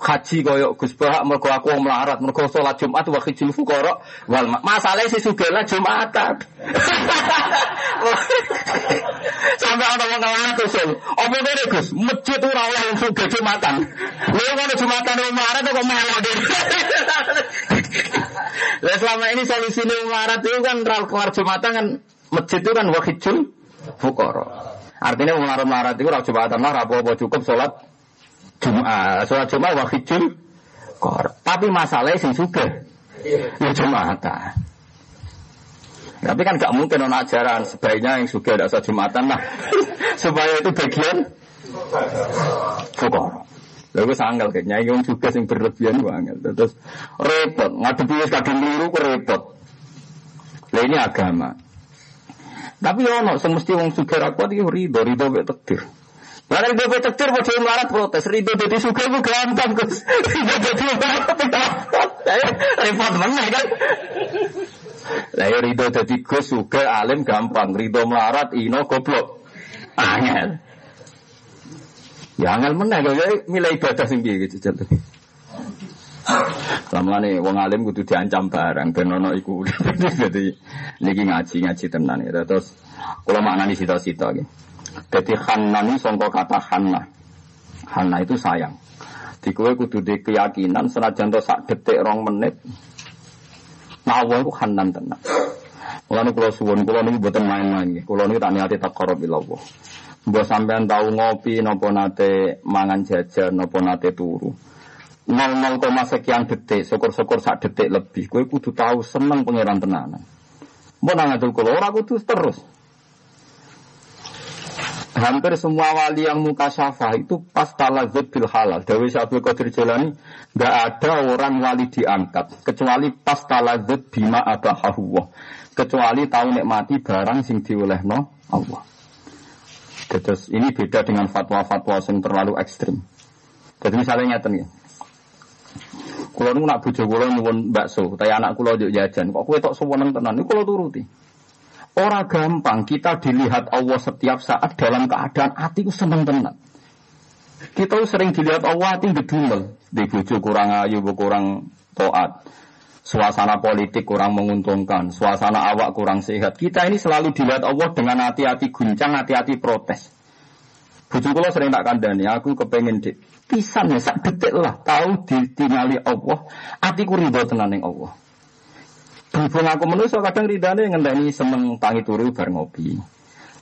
haji koyo Gus Bahak mergo aku wong melarat, mergo salat Jumat wa khijil fuqara wal masalah si sugela Jumatan. Sampai ana wong ngelarat usul. Apa kene Gus? Masjid ora oleh wong sugih Jumatan. Lha ngono Jumatan wong melarat kok malah Lah selama ini solusi melarat itu kan keluar Jumatan kan masjid itu kan wa khijil fuqara. Artinya wong melarat itu ora Jumatan lah apa cukup salat Jumat, sholat Jumat wakijul kor. Tapi masalahnya sing suge, ya Jumatan. Tapi kan gak mungkin non ajaran sebaiknya yang suge ada sholat Jumatan lah. Supaya itu bagian fukor. Lalu sanggal kayaknya yang juga sing berlebihan banget. Terus repot, ngadepi wis kadung liru repot. Lah ini agama. Tapi ono sing mesti wong sugih ra kuat iki rido, rido mek takdir. Ibu ibu tektir mau jadi melarat protes, ribu jadi suka itu gampang. Ribu jadi melarat repot mana kan? Lah ya rido jadi Gus suka alim gampang, rido melarat ino goblok. Angel. Ya angel mana kalau milih ibadah sing gitu jatuh. Selama nih wong alim kudu diancam barang ben ono iku. Jadi niki ngaji-ngaji tenan ya. Terus kalau maknani sita-sita gitu. Jadi Hanna ini songkok kata Hanna. Hanna itu sayang. Di kue kudu di keyakinan senajan to sak detik rong menit. Nah Allah itu Hanan tenang. Ini kalau suwun, kalau ini buatan main-main. Kalau ini tak niati korup Allah. Buat sampean tahu ngopi, nopo nate mangan jajan, nopo nate turu. 00, sekian detik, syukur-syukur sak detik lebih. Kue kudu tahu seneng pangeran tenanan. Mau nangatul kalau orang kudu terus. Hampir semua wali yang muka syafa itu pas talazut bil halal. Dewi Syabul Qadir Jalani, nggak ada orang wali diangkat kecuali pas talazut bima abahahuwah. Kecuali tahu nikmati barang sing diolehno Allah. Terus ini beda dengan fatwa-fatwa yang terlalu ekstrim. Jadi misalnya nyata nih, Kulo nu nak bojo kulo nyuwun bakso, tapi anak kulo jajan. Kok kowe tok seneng tenan? Kulo turuti. Ora gampang kita dilihat Allah setiap saat dalam keadaan hatiku seneng tenan. Kita sering dilihat Allah hati gedumel, di kurang ayu, kurang toat. Suasana politik kurang menguntungkan, suasana awak kurang sehat. Kita ini selalu dilihat Allah dengan hati-hati guncang, hati-hati protes. Bojo kula sering tak kandani, aku kepengen dik. Pisan ya sak detik lah tahu ditinggali Allah, atiku ridho tenan ning Allah. Berhubung aku manusia kadang ridane ngenteni seneng tangi turu bar ngopi.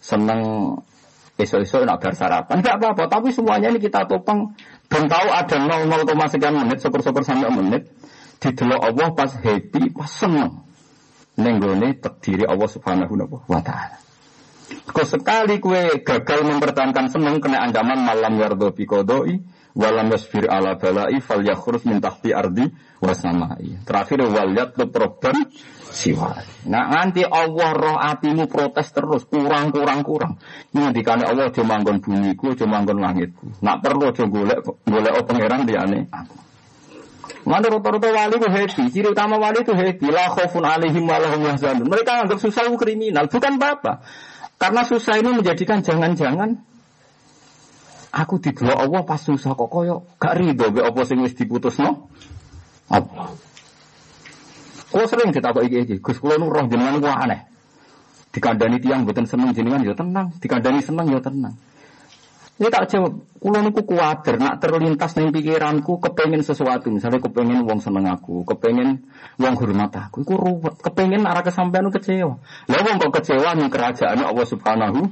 Seneng esok-esok nak bar sarapan. Enggak apa-apa, tapi semuanya ini kita topang dan tahu ada 00, sekian menit, syukur-syukur sampai menit. Didelok Allah pas happy, pas seneng. Nenggone terdiri Allah Subhanahu wa taala. Kau sekali kue gagal mempertahankan seneng kena ancaman malam yardo bikodoi walam yasfir ala balai fal yakhruf min tahti ardi wasamai. Terakhir wal yatlub robban siwa. Nah nanti Allah roh atimu protes terus kurang kurang kurang. Ini dikane Allah cuma manggon bumiku, cuma manggon langitku. Nak perlu aja golek golek pangeran diane aku. Mana rata-rata wali itu happy. Ciri utama wali itu happy. La khaufun alaihim wa. Mereka anggap susah itu kriminal. Bukan apa-apa. Karena susah ini menjadikan jangan-jangan aku di dua Allah pas susah kok koyo gak rido be apa sing wis diputusno. Apa? Kau sering kita kok iki iki. Gus kula nu roh jenengan ku aneh. Dikandani tiang mboten seneng jenengan ya tenang, dikandani seneng ya tenang. Ini tak jawab, kulo niku kuwatir, nak terlintas ning pikiranku kepengen sesuatu, misalnya kepengen wong seneng aku, kepengen wong hormat aku, iku ruwet, kepengen arah kesampaian kecewa. Lah wong kok kecewa ning kerajaan Allah Subhanahu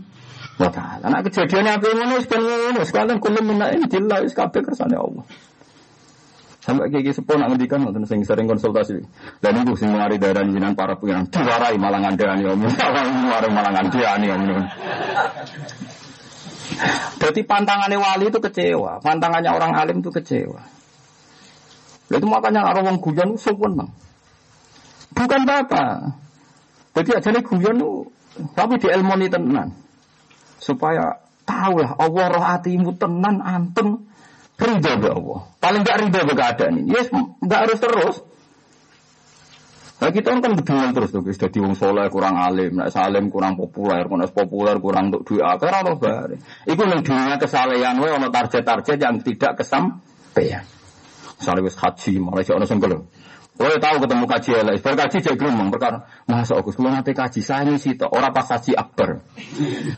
wa taala. Nak kejadian apa ngono wis ben ngono, sekalian kulo menaik jelas wis kabeh kersane Allah. Sampai kayak sepuluh nak ngendikan nonton sing sering konsultasi. Dan itu sing mengari darah jinan para pengiran diwarai malangan ngandani om. Malah malah ngandani om. Jadi pantangannya wali itu kecewa, pantangannya orang alim itu kecewa. Itu makanya orang wong guyon seneng. Bukan apa. Jadi aja nih guyon tapi di ilmu ini tenan. Supaya tahu lah Allah roh hatimu tenan anteng ridho be Allah. Paling gak ridho be keadaan ini. Yes, gak harus terus. Nah kita kan bedengan terus tuh, jadi wong soleh kurang alim, nak salim kurang populer, kurang populer kurang untuk duit akar atau bare. Iku ning dunia kesalehan wae ono target-target yang tidak kesampaian. Misalnya wis haji, malah si ono sing. Kowe tahu ketemu kaji elek, bar kaji cek gremeng perkara. Masa aku kula nate kaji saya ini sih ora pas haji akbar.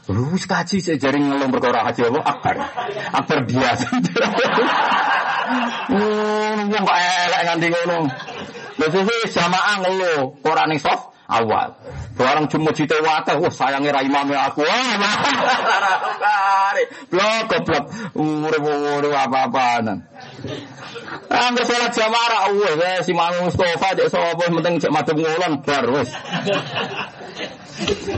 Wis kaji cek jaring ngelong perkara haji apa akbar. Akbar biasa. Hmm, wong kok elek nganti ngono. Sesuk jamaah ngono, ora ning soft awal. Barang cuma cita wate, wah sayangnya ra imame aku. Blok goblok, urip-urip apa-apaan. Angger salat jamaah wis si Mang Mustofa cek sapa penting cek madhep ngulon bar wis.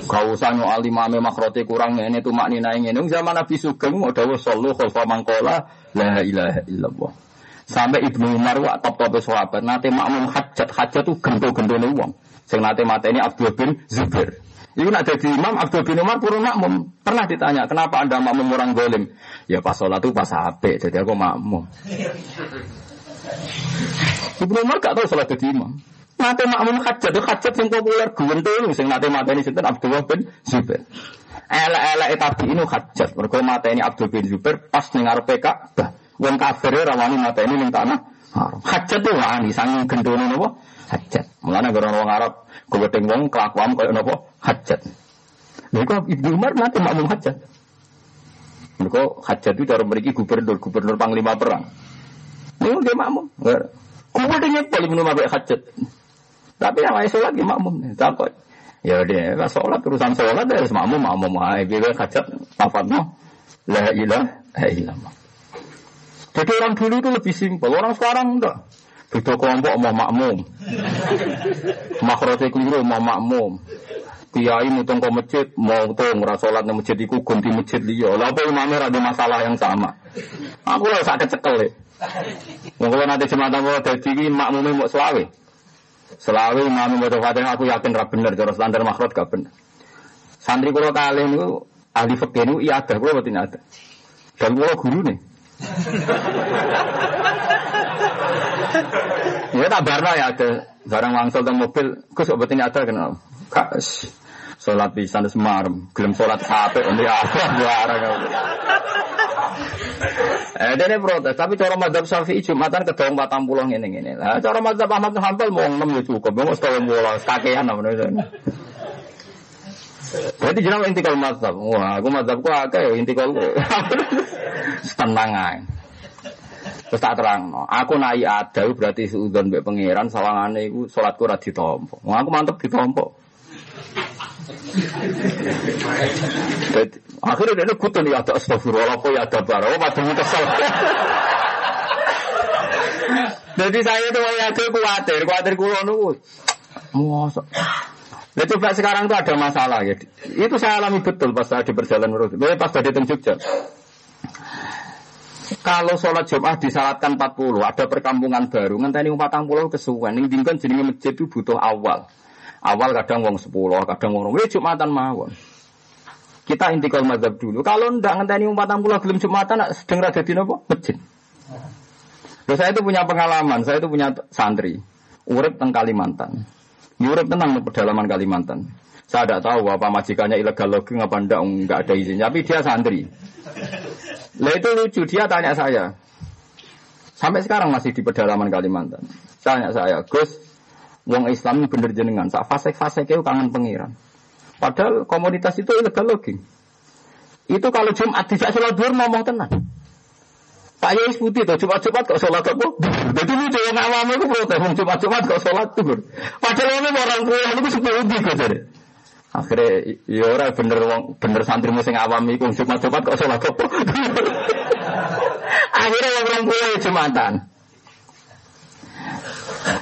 Kau usah nyo alimame makrote kurang ini tuh makni naik ini. Zaman Nabi Sugeng mau dawuh sallu khalfa mangkola la ilaha illallah. Sampai Ibnu Umar wa top top sahabat nate makmum hajat hajat tuh gento-gento nih uang. Sing nate ini Abdul bin Zubair. Ibu nak jadi imam Abdul bin Umar purun makmum. Pernah ditanya kenapa anda makmum orang golim? Ya pas sholat tuh pas HP jadi aku makmum. Ibnu Umar gak tahu sholat jadi imam. Nate makmum hajat tuh hajat yang populer ini sing nate mata ini sinten Abdul bin Zubair. Ela-ela etapi ini hajat. Mata ini Abdul bin Zubair pas dengar PK. Wong kafir rawani mata ini ning tanah haram. Hajat tuh wani sanging gendone napa? Hajat. Mulane gara wong Arab goweteng wong kelakuan koyo napa? Hajat. Lha kok Ibnu Umar nanti makmum hajat. Mereka hajat itu cara memiliki gubernur, gubernur panglima perang. Ini dia makmum. Kumpul dengan paling minum apa hajat. Tapi yang lain sholat dia makmum. Takut. Ya dia lah sholat urusan sholat dia harus makmum, makmum. Dia hajat apa no? La ilaha illallah. Jadi orang dulu itu lebih simpel, orang sekarang enggak. Beda kelompok mau makmum. Makrote keliru mau makmum. Kiai mutung ke masjid, mau tuh ngerasa sholat di masjid itu ganti masjid dia. Lah apa imamnya ada masalah yang sama. Aku lah sakit cekel ya. Mungkin nanti jemaah tamu jadi makmumnya mau selawe. Selawe imamnya mau fatihah aku yakin rap bener, cara standar makhrot gak bener. Santri kulo kali itu ahli fakir itu iya ada, kulo betul ada. Dan kulo guru nih. Ya tak barno ya ada barang wangsul teng mobil, Gus kok betin ada kenapa? Kas. Salat pisan semarem, gelem salat sampai ini apa barang. Eh dene protes, tapi cara madzhab Syafi'i Jumatan kedong 40 ngene ngene. Lah cara madzhab Ahmad Hanbal mau 6 ya cukup, mau 30 kakean apa Berarti jeneng intikal madzhab. Wah, aku madzhabku akeh intikal. Tenang ae. Terus tak terang, aku naik ada berarti seudon mbek pangeran sawangane iku salatku ora ditampa. Wah, aku mantep ditampa. akhirnya dia kutun ya ada astagfirullah apa ya ada barang, padahal kesel. Jadi saya itu ya itu khawatir, khawatir kulo nunggu. Masa. Nah, coba sekarang tuh ada masalah ya. Itu saya alami betul pas saya di perjalanan menurut. Pas tadi di Jogja. Kalau sholat Jumat disalatkan 40, ada perkampungan baru, ngenteni 40 kesuwen. Ini dingkan jadi masjid itu butuh awal. Awal kadang wong 10, kadang wong wis Jumatan mawon. Kita intikal mazhab dulu. Kalau ndak ngenteni 40 belum Jumatan sedang rada di napa? Masjid. Loh, saya itu punya pengalaman, saya itu punya santri. Urip teng Kalimantan. Urip tenang pedalaman Kalimantan. Saya tidak tahu apa majikannya ilegal logging apa enggak, enggak ada izin. Tapi dia santri. Lah itu lucu, dia tanya saya. Sampai sekarang masih di pedalaman Kalimantan. Tanya saya, Gus, Wong Islam bener jenengan, sak fasek-fasek itu kangen pengiran. Padahal komunitas itu ilegal logging. Itu kalau Jumat tidak sholat ngomong tenang. Pak Yais putih tuh Jumat-Jumat kok sholat apa? Jadi lucu yang awam itu protes, Jumat-Jumat kok sholat duhur. Padahal ini orang tua itu sepuluh kok jadi. Akhirnya ya ora bener bener santri sing awam iku Jumat-Jumat kok sholat apa? Akhirnya orang tua Jumatan.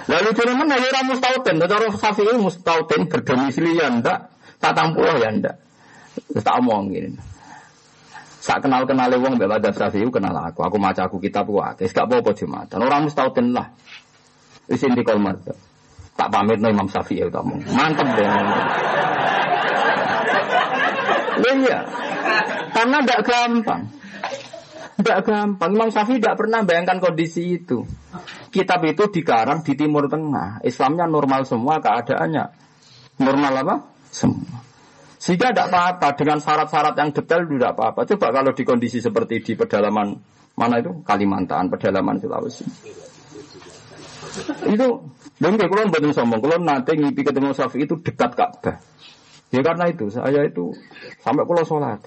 Lalu cuma mana ya orang mustautin, cara Syafi'i mustautin berdomisili ya ndak, tak tampuh ya ndak. Tak omongin. Sak kenal kenal wong mbak Madzhab Syafi'i kenal aku, aku maca aku kitab ku akeh, gak apa-apa Jumatan. Orang mustautin lah. Wis intikal madzhab. Tak pamit Imam Syafi'i utamu. Mantep deh. Iya, karena tidak gampang. Tidak gampang. Imam Syafi'i tidak pernah bayangkan kondisi itu. Kitab itu dikarang di Timur Tengah. Islamnya normal semua keadaannya. Normal apa? Semua. Sehingga tidak apa-apa dengan syarat-syarat yang detail tidak apa-apa. Coba kalau di kondisi seperti di pedalaman mana itu Kalimantan, pedalaman Sulawesi. Itu, dan kalau betul sombong, kalau nanti ngipi ketemu Syafi'i itu dekat Ka'bah. Ya karena itu, saya itu sampai pulau sholat.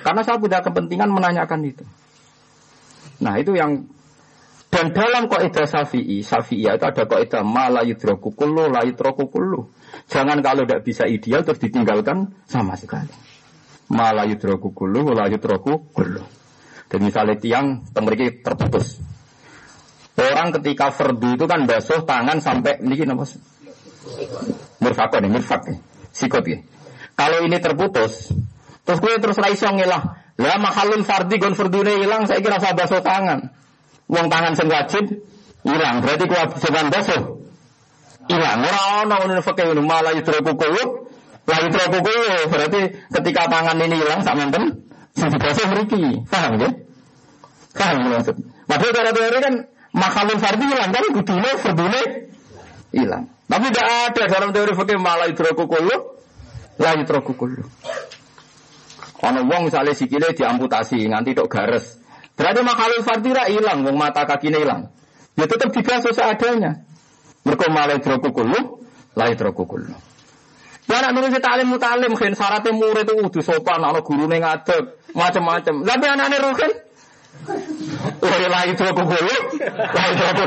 Karena saya punya kepentingan menanyakan itu. Nah itu yang dan dalam kaidah Syafi'i, Syafi'i itu ada kaidah mala yudroku kullu, la. Jangan kalau tidak bisa ideal terus ditinggalkan sama sekali. Mala yudroku kullu, la. Dan misalnya tiang temeriki terputus. Orang ketika fardu itu kan basuh tangan sampai ini apa? Mirfak nih, mirfak nih, sikot ya. Kalau ini terputus, Terus gue terus raiso ngilah. Lah mahalun fardi gon fardune hilang saya kira saya basuh tangan. Wong tangan sing wajib hilang. Berarti kewajiban basuh hilang. Ora ono ngono fakih ngono malah yudroku kulo. Lah yudroku kulo berarti ketika tangan ini hilang sak menten sing dibasuh mriki. Paham ya? Paham maksud. Padahal cara teori kan mahalun fardi hilang kan kudune fardune hilang. Tapi tidak ada dalam teori fakih malah yudroku kulo. Lah yudroku kulo. Ono wong misalnya sikile diamputasi nganti tok gares. Berarti makhluk fardira hilang, wong mata kakinya hilang. Ya tetap dibasuh seadanya. Mereka malah drokukulu, lah drokukulu. Ya anak nulis talim mutalim, kan syaratnya murid itu udah sopan, anak guru ngadeg, macam-macam. Tapi anak-anak rukin, Wah, lah itu aku bulu, lah itu aku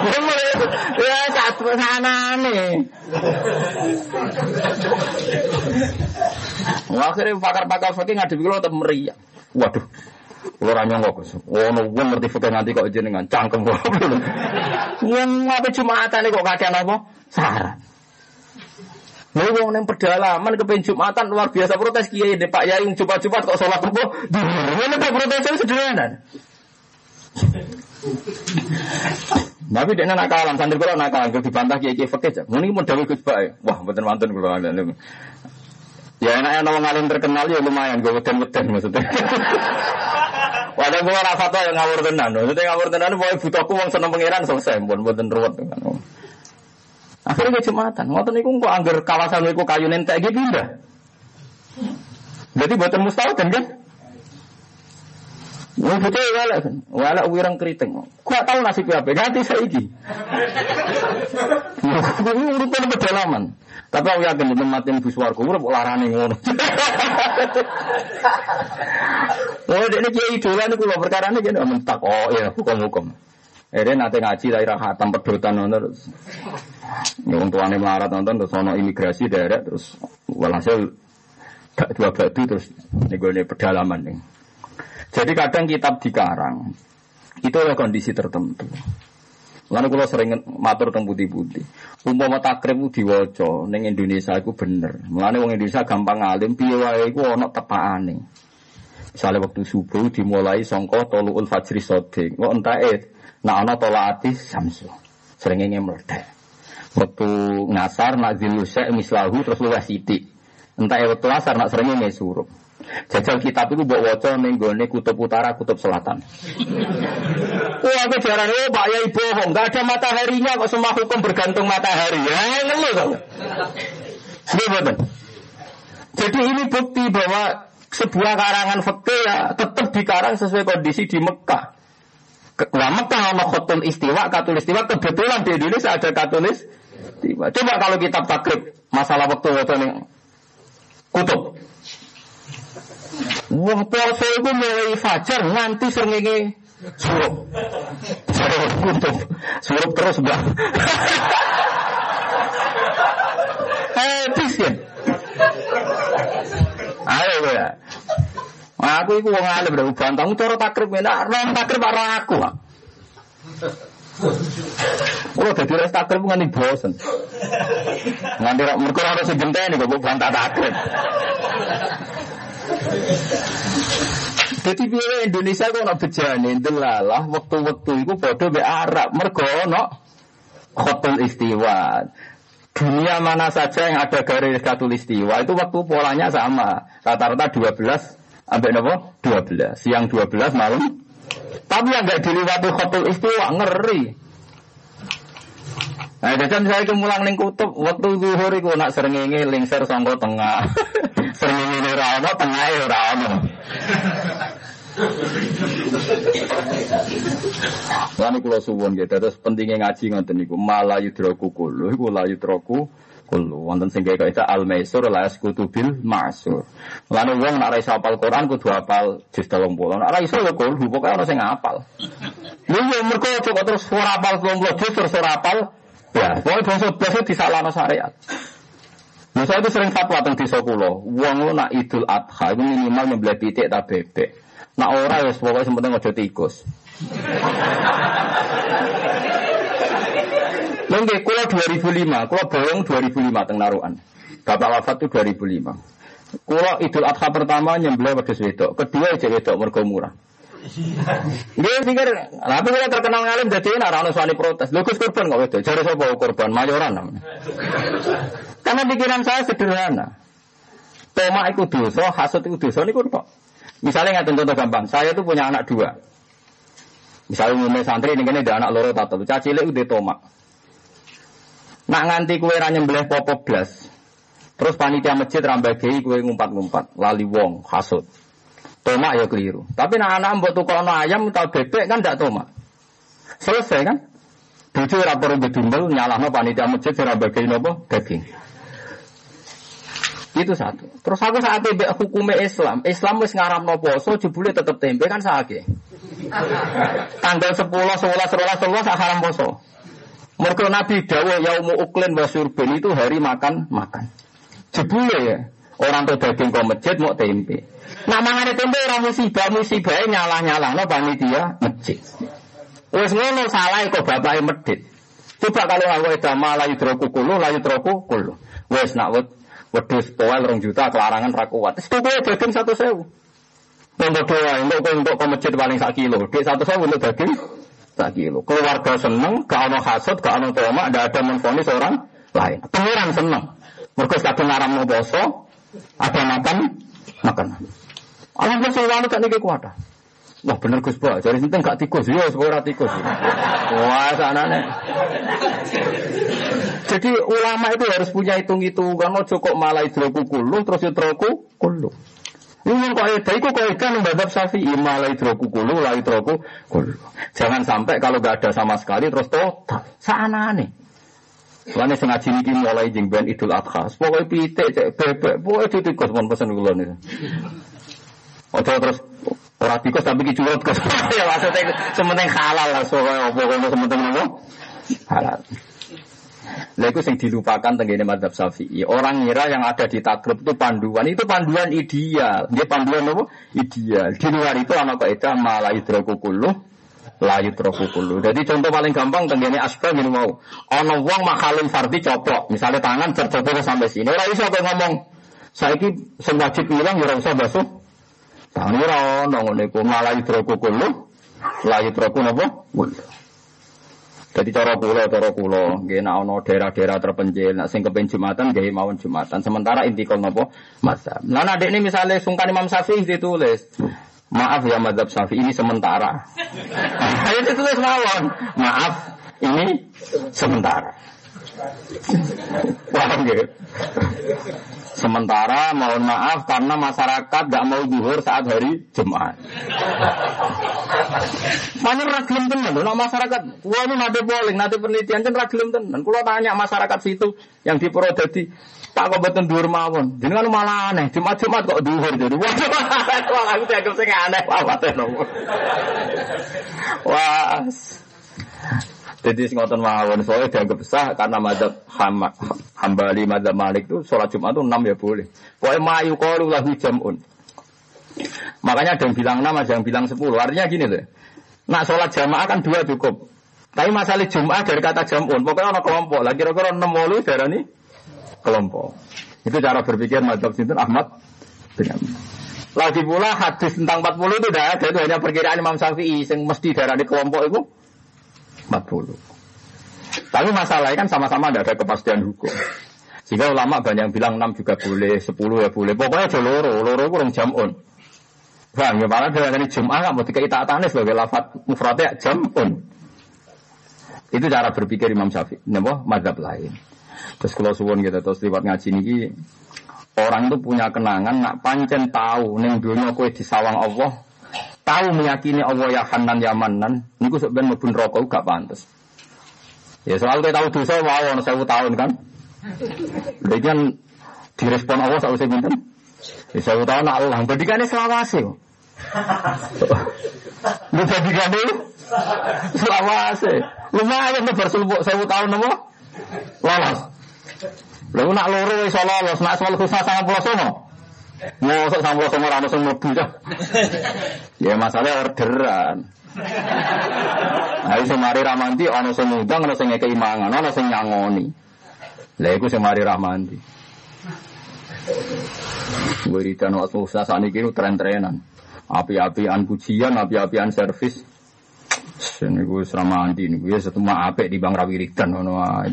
ya satu sana nih. Akhirnya pakar-pakar fakir ngadep kalau tetap meriah. Waduh, Kulo ora nyongko Gus. Ono wong ngerti fakir nanti kok jenengan cangkem. Wong apa Jumatan kok kakean apa? Saran. Lalu wong nang pedalaman kepen Jumatan luar biasa protes kiai Pak Yai Jumat-Jumat kok sholat apa? Ngene protes sederhana. Tapi dia nakalan, santri kalau nakalan, kalau dibantah kiai kiai fakir, mungkin mau dawi gus baik. Wah, betul mantan kalau ada. Ya enaknya nama ngalim terkenal ya lumayan, gue beten beten maksudnya. Wadah gue tuh yang ngawur tenan, maksudnya ngawur tenan, boleh butuhku uang seneng pangeran selesai, buat buatan ruwet. Akhirnya ke Jumatan. Ngoten niku kok anggar kawasan niku kayu nentek pindah. Jadi buatan mustahil kan? Wong bocah walak kan, walak wirang keriting. Kok tahu nasib apa? Ganti saiki. Ini urutan pedalaman. Tapi aku yakin teman mati bu swarga urip larane ngono. Oh, ini kiai idola niku lho ini jadi mentak. Oh ya, hukum-hukum. Eh, nanti ngaji daerah hatam pedotan nonton terus. Yang tuane melarat nonton terus ono imigrasi daerah terus walhasil dua batu terus nih pedalaman nih. Jadi kadang kitab dikarang itu adalah kondisi tertentu. Lalu kalau sering matur tentang putih-putih, umpama takrib diwaca neng Indonesia itu bener. Mulane wong Indonesia gampang alim, piye wae iku ana. Misalnya waktu subuh dimulai songko toluul fajri sodik, kok entae nak ana tolaati samsu. Sering meledak. Waktu ngasar nak zilusek mislahu terus luwes. Entah waktu asar nak sering suruh. Jajal kitab itu buat wajah nenggone kutub utara, kutub selatan. Wah, aku jarang oh Pak Yai bohong, gak ada mataharinya kok semua hukum bergantung matahari. Ya, ngeluh kok. Betul. Jadi ini bukti bahwa sebuah karangan fakir ya tetap dikarang sesuai kondisi di Mekah. Nah Mekah sama khotul istiwa, katul istiwa kebetulan di Indonesia ada katulis istiwa. Coba kalau kitab takrib masalah waktu waktu kutub. Wong poso iku mulai fajar nganti srengenge surup. Surup kutub. Surup terus, Mbak. Habis ya. Ayo ya. Aku iku wong alim lho bantang cara takrib enak, ron takrib karo aku. Kalau dadi res takrib nganti bosen. Nganti mergo ora sing genteni kok bantah takrib. Jadi biaya Indonesia kok nak bejane delalah waktu-waktu itu bodoh be Arab mergo ono hotel istiwa. Dunia mana saja yang ada garis istiwa itu waktu polanya sama. Rata-rata 12 sampai nopo 12. Siang 12 malam. Tapi yang nggak dilewati hotel istiwa ngeri. Nah, jadi saya itu mulang ning kutub waktu zuhur iku nak srengenge lingser sangka tengah. srengenge ora ono, tengahe ora ono. Lan kula suwun nggih terus pentingnya ngaji ngoten niku malah yudraku kulo iku la yudraku kulo wonten sing kaya kaya al maisur la yaskutu bil ma'sur. Lan wong nek ora iso hafal Quran kudu hafal juz 30. Nek ora iso ya kulo pokoke ana sing hafal. Lha yo mergo kok terus ora hafal 30 juz terus ora hafal Ya, pokoknya bangsa bangsa disalahno syariat. Nah, saya itu sering fatwa tentang desa kulo. Wong nak idul adha itu minimal nyembelih titik tak bebek. Nak ora ya pokoknya sementing aja tikus. Lengge kulo 2005, kulo bolong 2005 teng narukan. Bapak wafat itu 2005. Kulo idul adha pertama nyembelih wedhus wedok, kedua aja wedok mergo murah. Dia pikir, tapi kita terkenal ngalim jadi ini orang suami protes. Lu korban nggak itu? Cari korban mayoran namanya. Karena pikiran saya sederhana. Toma itu dosa, hasut itu dosa ini kok. Misalnya nggak contoh gampang, saya tuh punya anak dua. Misalnya umumnya santri ini ada anak loro tato, cacile udah toma. Nak nganti kue ranyem nyembelih popo blas. Terus panitia masjid rambagei kue ngumpat-ngumpat, lali wong, hasut. Tomak ya keliru. Tapi nak anak mbok tukono ayam atau bebek kan tidak tomak. Selesai kan? Bojo ora perlu bedumel nyalahno panitia masjid ora bagi nopo daging. Itu satu. Terus aku saat tempe hukumnya Islam, Islam wis ngaramno poso jebule tetep tempe kan sakit. Tanggal 10, 11, 12, 12 haram poso. Mergo Nabi dawuh yaumu uklin wa surbin itu hari makan makan. Jebule ya, orang tuh daging kok masjid mau tempe. Nah mangane tempe ora musibah musibah nyalah-nyalah no panitia masjid. Wes ngono salah kok bapake medit. Coba kalau aku edama layu droku kulu, layu droku kulu. Wes nak wed wedus toel rong juta kelarangan ra kuat. Wis tuku daging satu sewu. Untuk doa, untuk untuk ke paling sak kilo. Di satu sewu untuk daging sak kilo. Keluarga seneng, gak ono hasut, gak ono tomak, gak ada menfonis orang lain. Pengiran seneng. Mereka kadang ngaram no boso, ada makan, makan. Alhamdulillah sing wani tak niki kuat. Wah bener Gus Pak, jadi sinten gak tikus, yo ora tikus. Wah sanane. Jadi ulama itu harus punya hitung-hitungan, ojo kok malah hidroku kulu, terus hidroku kulu. Ini kaidah itu kaidah yang badab syafi'i malah hidroku kulu, lah hidroku kulu. Jangan sampai kalau gak ada sama sekali terus total. Sana nih. Soalnya sengaja ini mulai jeng ben idul adha. Pokoknya pitik, cek bebek, pokoknya tikus pun pesen kula nih. Ojo terus orang tikus tapi ki curut kos. ya maksudnya sementing halal lah soalnya pokoknya sementing apa? Halal. Lah itu yang dilupakan tenggene madhab Syafi'i. Orang ngira yang ada di takrib itu panduan. Itu panduan ideal. Dia panduan apa? Ideal. Di luar itu anak kaidah malah hidrokukuluh layu trokukulu. Jadi contoh paling gampang tenggene asbab ini mau. Ono wong makhalul fardi coplok. Misalnya tangan tercoplok sampai sini. Ora iso kok ngomong. Saiki sing wajib ilang ya usah basuh. Tangan ora ono ngene iku malah hidrokukulu layu troku napa? Jadi cara kula, cara kula, nggih nek ana daerah-daerah terpencil, nek sing kepen Jumatan nggih mawon Jumatan. Sementara inti kol napa? Mazhab. Lah nek ini misalnya sungkan Imam Syafi'i ditulis, Maaf ya madhab syafi'i ini sementara. Ayo ditulis mawon. Maaf, ini sementara. Paham gitu? Sementara mohon maaf karena masyarakat gak mau duhur saat hari Jumat. Mana ragilem tenan, nah masyarakat, wah ini nanti polling, nanti penelitian kan ragilem tenan. Kalau tanya masyarakat situ yang di Purwodadi, tak kok betul duhur mawon. Jadi kan malah aneh, Jumat Jumat kok duhur jadi. Wah, aku dianggap sing aneh, wah mati Wah. Jadi ngotot mawon soalnya dianggap sah karena madzhab hambali madzhab Malik itu sholat Jumat itu enam ya boleh. Pokoknya mayu qalu lahu jam'un. Makanya ada yang bilang enam, ada yang bilang sepuluh. Artinya gini loh. Nak sholat jamaah kan dua cukup. Tapi masalah Jumat dari kata jam'un. Pokoknya ada kelompok. Lagi kira-kira enam wolu darah ini kelompok. Itu cara berpikir madzhab Sinten Ahmad Lagi pula hadis tentang 40 itu tidak ada, itu hanya perkiraan Imam Syafi'i yang mesti darah di kelompok itu 40. Tapi masalahnya kan sama-sama tidak ada kepastian hukum. Sehingga ulama banyak yang bilang 6 juga boleh, 10 ya boleh. Pokoknya ada loro, loro kurang jamun. Bang, ya malah dari Jum'ah nggak mau dikeitaatannya sebagai lafat mufradnya jamun. Itu cara berpikir Imam Syafi'i. Napa? Madhab lain. Terus kalau suwon kita terus lewat ngaji ini, orang itu punya kenangan nak pancen tahu neng dunia kue disawang Allah tahu meyakini Allah ya Hanan ya Manan, niku sebenarnya mlebu rokok gak pantas. Ya soal kita tahu dosa mau ono sewu tahun kan. Lha kan direspon Allah sak usih pinten? Ya sewu tahun Allah, bedikane selawase. Lu bedikane selawase. Lumayan nih bersuluk sewu tahun nopo? Lolos. Lalu nak loro iso lolos, nak soal khusus sama pulau sono. Mosok sama sama rano sing mlebu Ya masalah orderan. Ayo sing mari ramanti ana sing ngundang ana sing ngekeki mangan, ana nyangoni. Lah iku sing mari rahmanti. Wiridan waktu usaha saniki tren-trenan. Api-apian pujian, api-apian servis. Ini gue selama anti ini gue setuma apik di bang rawiridan ngono ae.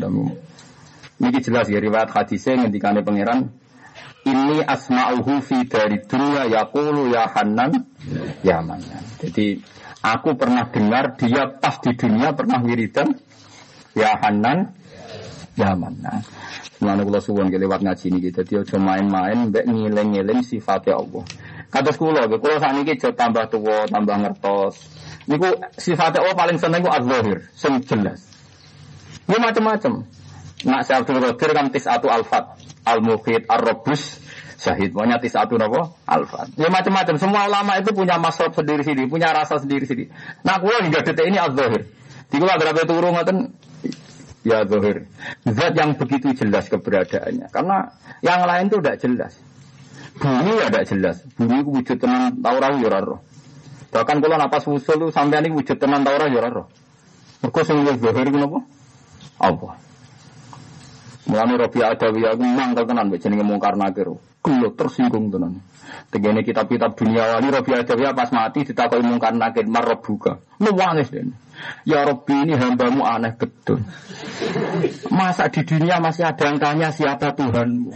Niki jelas ya riwayat hadisnya ngendikane pangeran ini asma'uhu fi dari dunia yaqulu ya Hanan ya Manan. Jadi aku pernah dengar dia pas di dunia pernah wiridan ya Hanan ya Manan. Semuanya kula suwon lewat ngaji ini kita dia cuma main-main mbek ngiling-ngiling sifatnya Allah. Kata kula, kula saat ini tambah tua, tambah ngertos. Niku sifatnya Allah paling seneng ku adzahir, sing jelas. Ini macam-macam. Nak saya Abdul Qadir kan tis atu alfat al-mukhid, ar-robus, syahid. Pokoknya satu nopo alfa. Ya macam-macam. Semua ulama itu punya masrob sendiri-sendiri, punya rasa sendiri-sendiri. Nah, kulo hingga detik ini az-zahir. Di kulo berapa turun ngoten ya zahir. Zat yang begitu jelas keberadaannya. Karena yang lain itu tidak jelas. Bumi ya tidak jelas. Bumi itu wujud tenan taurah ya. Bahkan kalau napas usul itu sampai ini wujud tenan taurah ya roh. Mereka sing zahir itu? Apa? Mulane Robi Adawi aku mangkel tenan mbek jenenge mungkar nakir. Kulo tersinggung tenan. Tegene kitab-kitab dunia wali Robi Adawi pas mati ditakoki mungkar nakir marrobuka. Nuwangis den. Ya Robbi ini hambamu aneh betul. Masa di dunia masih ada yang tanya siapa Tuhanmu?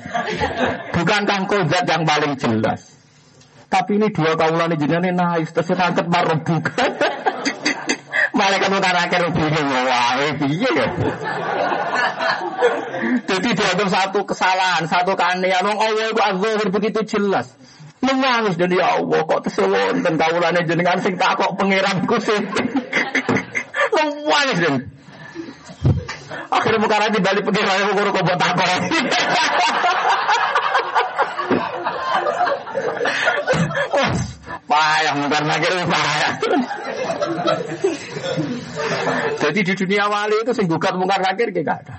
Bukan kang zat yang paling jelas. Tapi ini dua kaulan jenengan naif terus angkat buka. Malaikat mutar akhir bingung wah piye ya. Jadi dianggap satu kesalahan, satu keanehan. Wong Allah itu azhar begitu jelas. Menangis dan ya Allah kok tersewon dan kaulannya jenengan sing tak kok pangeranku sih. Menangis dan akhirnya bukan lagi balik pengirannya guru kok buat takok. Payah mungkar nakir payah. Jadi di dunia wali itu sing gugat mungkar nakir gak ada.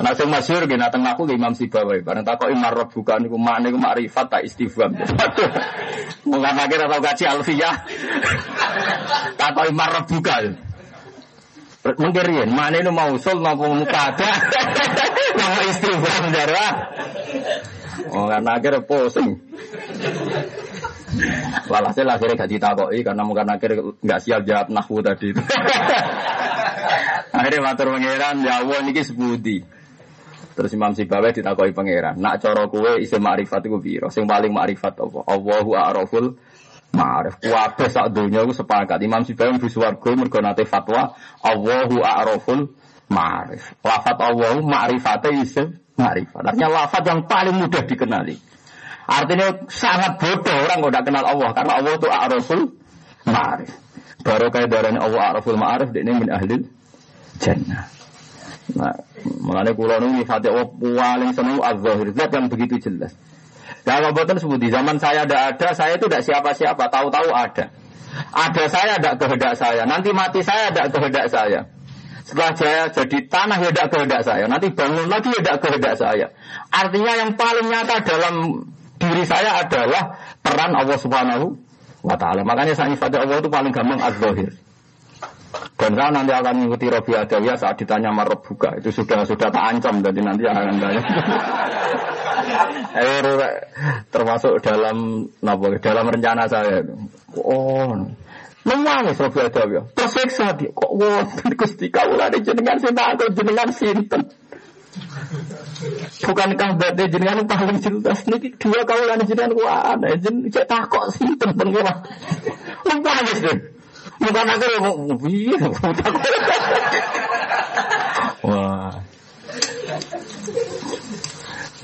Nah sing masyhur gini dateng aku Imam Sibawi. Bareng takok imar bukan niku mana niku makrifat tak istifham. Mungkar nakir atau gaji alfiyah. Takok imar bukan. Mungkin ya, mana itu mau usul mau ada, mau istifham darah. Oh, karena akhirnya pusing. Walhasil akhirnya gak ditakoi karena mungkin akhirnya nggak siap jawab nahwu tadi. akhirnya matur pangeran ya Allah niki sebudi. Terus Imam Sibawi ditakoi pangeran. Nak coro kue isi makrifat itu biro. Sing paling makrifat apa? Allahu a'raful ma'rif. Kuwabe sak dunia itu sepakat. Imam Sibawi di suarga mergo nate fatwa Allahu a'raful ma'rif. Lafat Allahu ma'rifate isi makrifat. Artinya lafat yang paling mudah dikenali. Artinya sangat bodoh orang kalau tidak kenal Allah karena Allah itu araful ma'arif. Baru kayak darahnya Allah araful ma'arif ini min ahli jannah. Nah, mengenai kulo ini fatih Allah paling senang az-zahir zat yang begitu jelas. Kalau buatan sebut di zaman saya ada ada, saya itu tidak siapa-siapa, tahu-tahu ada. Ada saya ada kehendak saya, nanti mati saya ada kehendak saya. Setelah saya jadi tanah ya tidak kehendak saya, nanti bangun lagi ya tidak kehendak saya. Artinya yang paling nyata dalam diri saya adalah peran Allah Subhanahu wa taala. Makanya saya ibadah Allah itu paling gampang az-zahir. Dan saya nanti akan mengikuti Robi Adawiyah saat ditanya marab buka. Itu sudah sudah tak ancam, jadi nanti akan tanya. Eh, termasuk dalam dalam rencana saya. Oh, nangis Robi Adawiyah. Tersiksa dia. Kok wonten Gusti kawula jenengan sinten jenengan sinten. Bukankah berarti jenengan paling jelas niki dua kawalan jenengan ada jen cek takok sinten pengira. Lupa wis deh. Bukan aku yang piye Wah.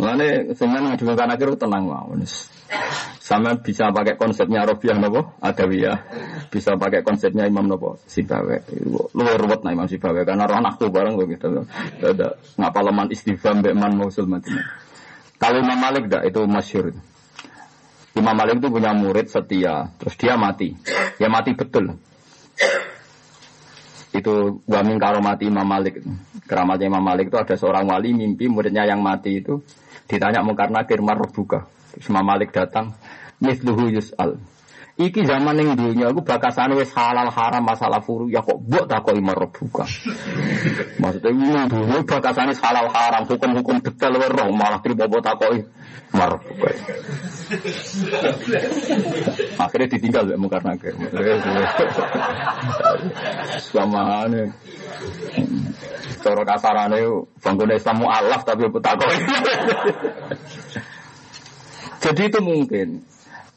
Mulane sampean ngademen akhir tenang mawon. Sama bisa pakai konsepnya Robiah nopo Adawiyah, bisa pakai konsepnya Imam nopo Sibawe. Luar ruwet nah Imam Sibawe karena roh anakku bareng kok gitu. Ada ngapa leman istifham beman mausul mati. Kalau Imam Malik dah itu masyur. Imam Malik itu punya murid setia, terus dia mati. Ya mati betul. Itu wamin karomati Imam Malik. Keramatnya Imam Malik itu ada seorang wali mimpi muridnya yang mati itu ditanya mungkar nakir marbuka Imam Malik datang, misluhu yus'al. Iki zaman yang dunia aku bakasan wis halal haram masalah furu ya kok buat tak kok imar buka. Maksudnya ini dunia bakasan wis halal haram hukum-hukum detail roh malah buat tak kok imar buka. Akhirnya ditinggal ya mungkar nakir. Sama ane. Cara kasarane bangun Islam mu'alaf tapi tak kok. Jadi itu mungkin.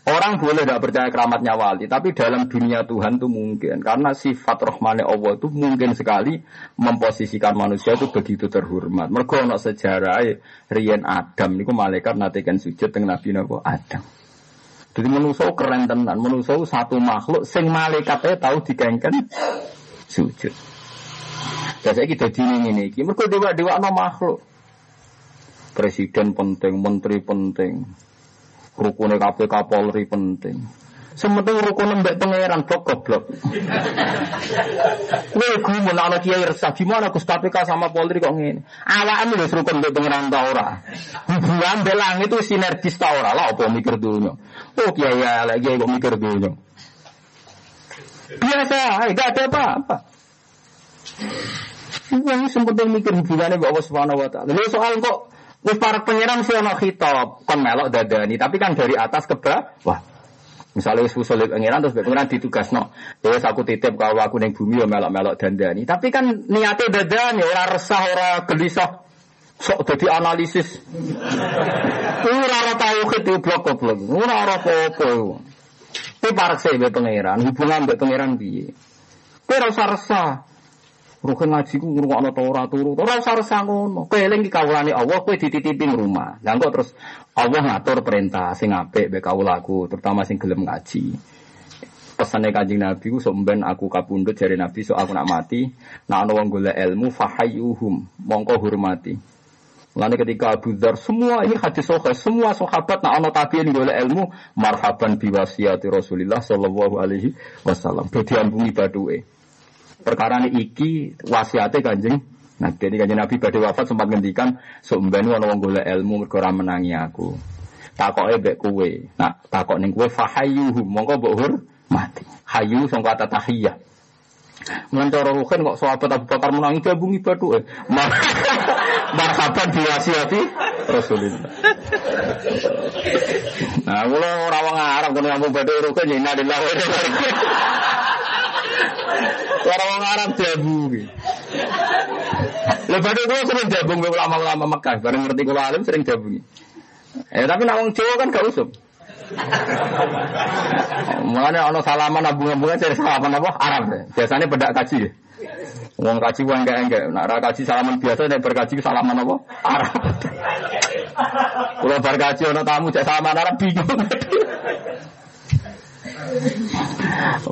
Orang boleh tidak percaya keramatnya wali, tapi dalam dunia Tuhan itu mungkin. Karena sifat rohmane Allah itu mungkin sekali memposisikan manusia itu begitu terhormat. Mereka ada sejarah Rian Adam, itu malaikat natikan sujud dengan Nabi Nabi Adam. Jadi manusia keren tenan, manusia satu makhluk, sing malaikatnya tahu dikengken sujud. Biasanya kita dini ini, mereka dewa-dewa makhluk. Presiden penting, menteri penting, Rukunnya KPK Polri penting. Sementing rukun mbak pangeran blok goblok. Gue gue mau anak kiai resah gimana Gus KPK sama Polri kok ngene. Awak lho rukun mbak pangeran ta ora. Hubungan belang itu sinergis ta ora lah apa mikir dulu. Oh kiai ya lagi kok mikir dulu. Biasa, gak ada apa-apa. Yang sempat mikir hubungannya bapak Subhanahu Wa Taala. Lalu soal kok Wis para pangeran sih ono khitab, kon melok dadani, tapi kan dari atas ke bawah. Misalnya wis usul pangeran terus pangeran ditugasno. Ya wis aku titip kalau aku ning bumi ya melok-melok dandani. Tapi kan niatnya dadani, ora resah, ora gelisah. sok jadi analisis. Ora ora tauhid itu blok blok. Ora ora apa-apa. Kowe parek sik pangeran, hubungan mbek pangeran piye? Kowe ora usah resah. Rukun ngaji ku ngrungokno ta ora turu. Ora usah resah ngono. Kowe eling iki kawulane Allah, kowe dititipi rumah. Lah kok terus Allah ngatur perintah sing apik mbek kawulaku, terutama sing gelem ngaji. Pesane Kanjeng Nabi ku sok ben aku kapundhut jare Nabi sok aku nak mati, nak ana wong golek ilmu fahayyuhum, mongko hormati. Lalu ketika Abu Dhar, semua ini hadis soheh, semua sahabat nak ana tabiin golek ilmu, marhaban biwasiyati Rasulillah sallallahu alaihi wasallam. Do diambungi baduke. Perkara ini iki wasiate Kanjeng Nah, jadi kanjeng Nabi badhe wafat sempat ngendikan, sok ben ana wong golek ilmu mergo menangi aku. Takoke mbek kowe. Nah, takok ning kowe fahayyuhum, mongko mbok mati. Hayu sangka kata tahiyah. Mulan cara kok sahabat Abu Bakar menangi gabungi batu eh. Mar Marhaban diwasiati Rasulullah. Nah, kula ora wong Arab kono ngomong batu ruhin ya inna ilaihi. Ora wong Arab gabungi. Lah batu kula sering gabung be ulama-ulama Mekah, bareng ngerti kula alim sering gabungi. Eh tapi nak Jawa kan gak usum. Mulanya ono salaman abung-abungan cari salaman apa? Arab deh. Biasanya bedak kaji ya. Wong kaji wong enggak enggak. Nak kaji salaman biasa nek berkaji salaman apa? Arab. Kalau berkaji ono tamu cek salaman Arab bingung.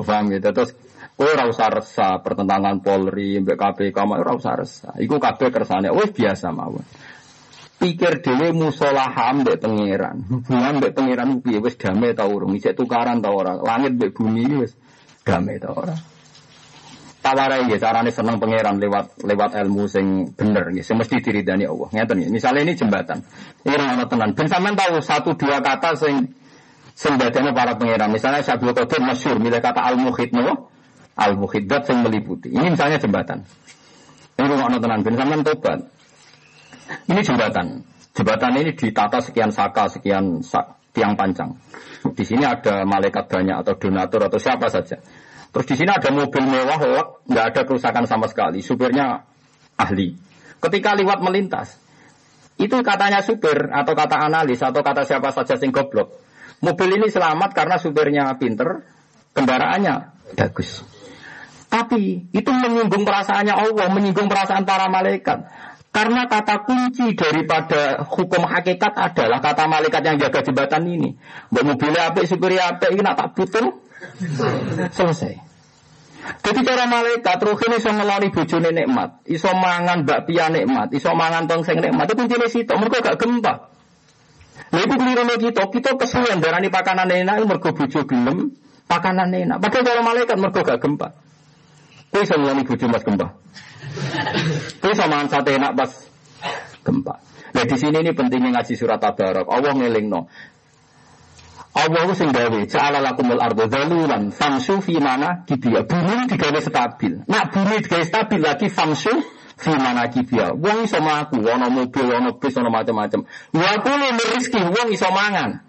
Paham gitu. Terus kowe ora usah resah pertentangan Polri mbek KPK ora usah resah. Iku kabeh kersane wis biasa mawon pikir dhewe musolaha mbek pangeran. Hubungan mbek pangeran piye wis damai ta urung? Isih tukaran ta ora? Langit mbek bumi wis damai ta ora? Tawarai ya carane seneng pangeran lewat lewat ilmu sing bener nggih, sing mesti diridani Allah. Ngeten nggih. Misalnya ini jembatan. Ini ora tenan. Ben sampean tahu satu dua kata sing sing para pangeran. Misalnya Syabul Qadir masyhur milih kata al-muhit no? Al-muhit sing meliputi. Ini misalnya jembatan. Ini rumah tenan. Ben sampean tobat. Ini jembatan. Jembatan ini ditata sekian saka, sekian sak, tiang panjang. Di sini ada malaikat banyak atau donatur atau siapa saja. Terus di sini ada mobil mewah, lek, nggak ada kerusakan sama sekali. Supirnya ahli. Ketika lewat melintas, itu katanya supir atau kata analis atau kata siapa saja sing goblok. Mobil ini selamat karena supirnya pinter, kendaraannya bagus. Tapi itu menyinggung perasaannya Allah, menyinggung perasaan para malaikat. Karena kata kunci daripada hukum hakikat adalah kata malaikat yang jaga jembatan ini. Mbak mobilnya apa, supirnya apa, ini nak tak putul, selesai. Jadi cara malaikat ruh ini iso ngeloni bojone nikmat, iso mangan bakpia nikmat, iso mangan tongseng nikmat. Itu kuncinya situ, mereka gak gempa. Nah itu keliru kita, kita kesulitan darani pakanan enak, mereka bojo gelem, pakanan enak. Padahal cara malaikat mereka gak gempa. Kau iso ngeloni bojo mas gempa. Itu sama sate enak pas gempa. Nah di sini ini pentingnya ngaji surat tabarak. Allah ngeling no. Allah itu gawe, ja'ala lakumul ardo zalulan, famsu fi mana kibia. Bumi digawe stabil. Nak bumi digawe stabil lagi famsu fi mana kibia. Wong iso mlaku, ana mobil, ana bis, ana macam-macam. Wa kulu rezeki, wong iso mangan.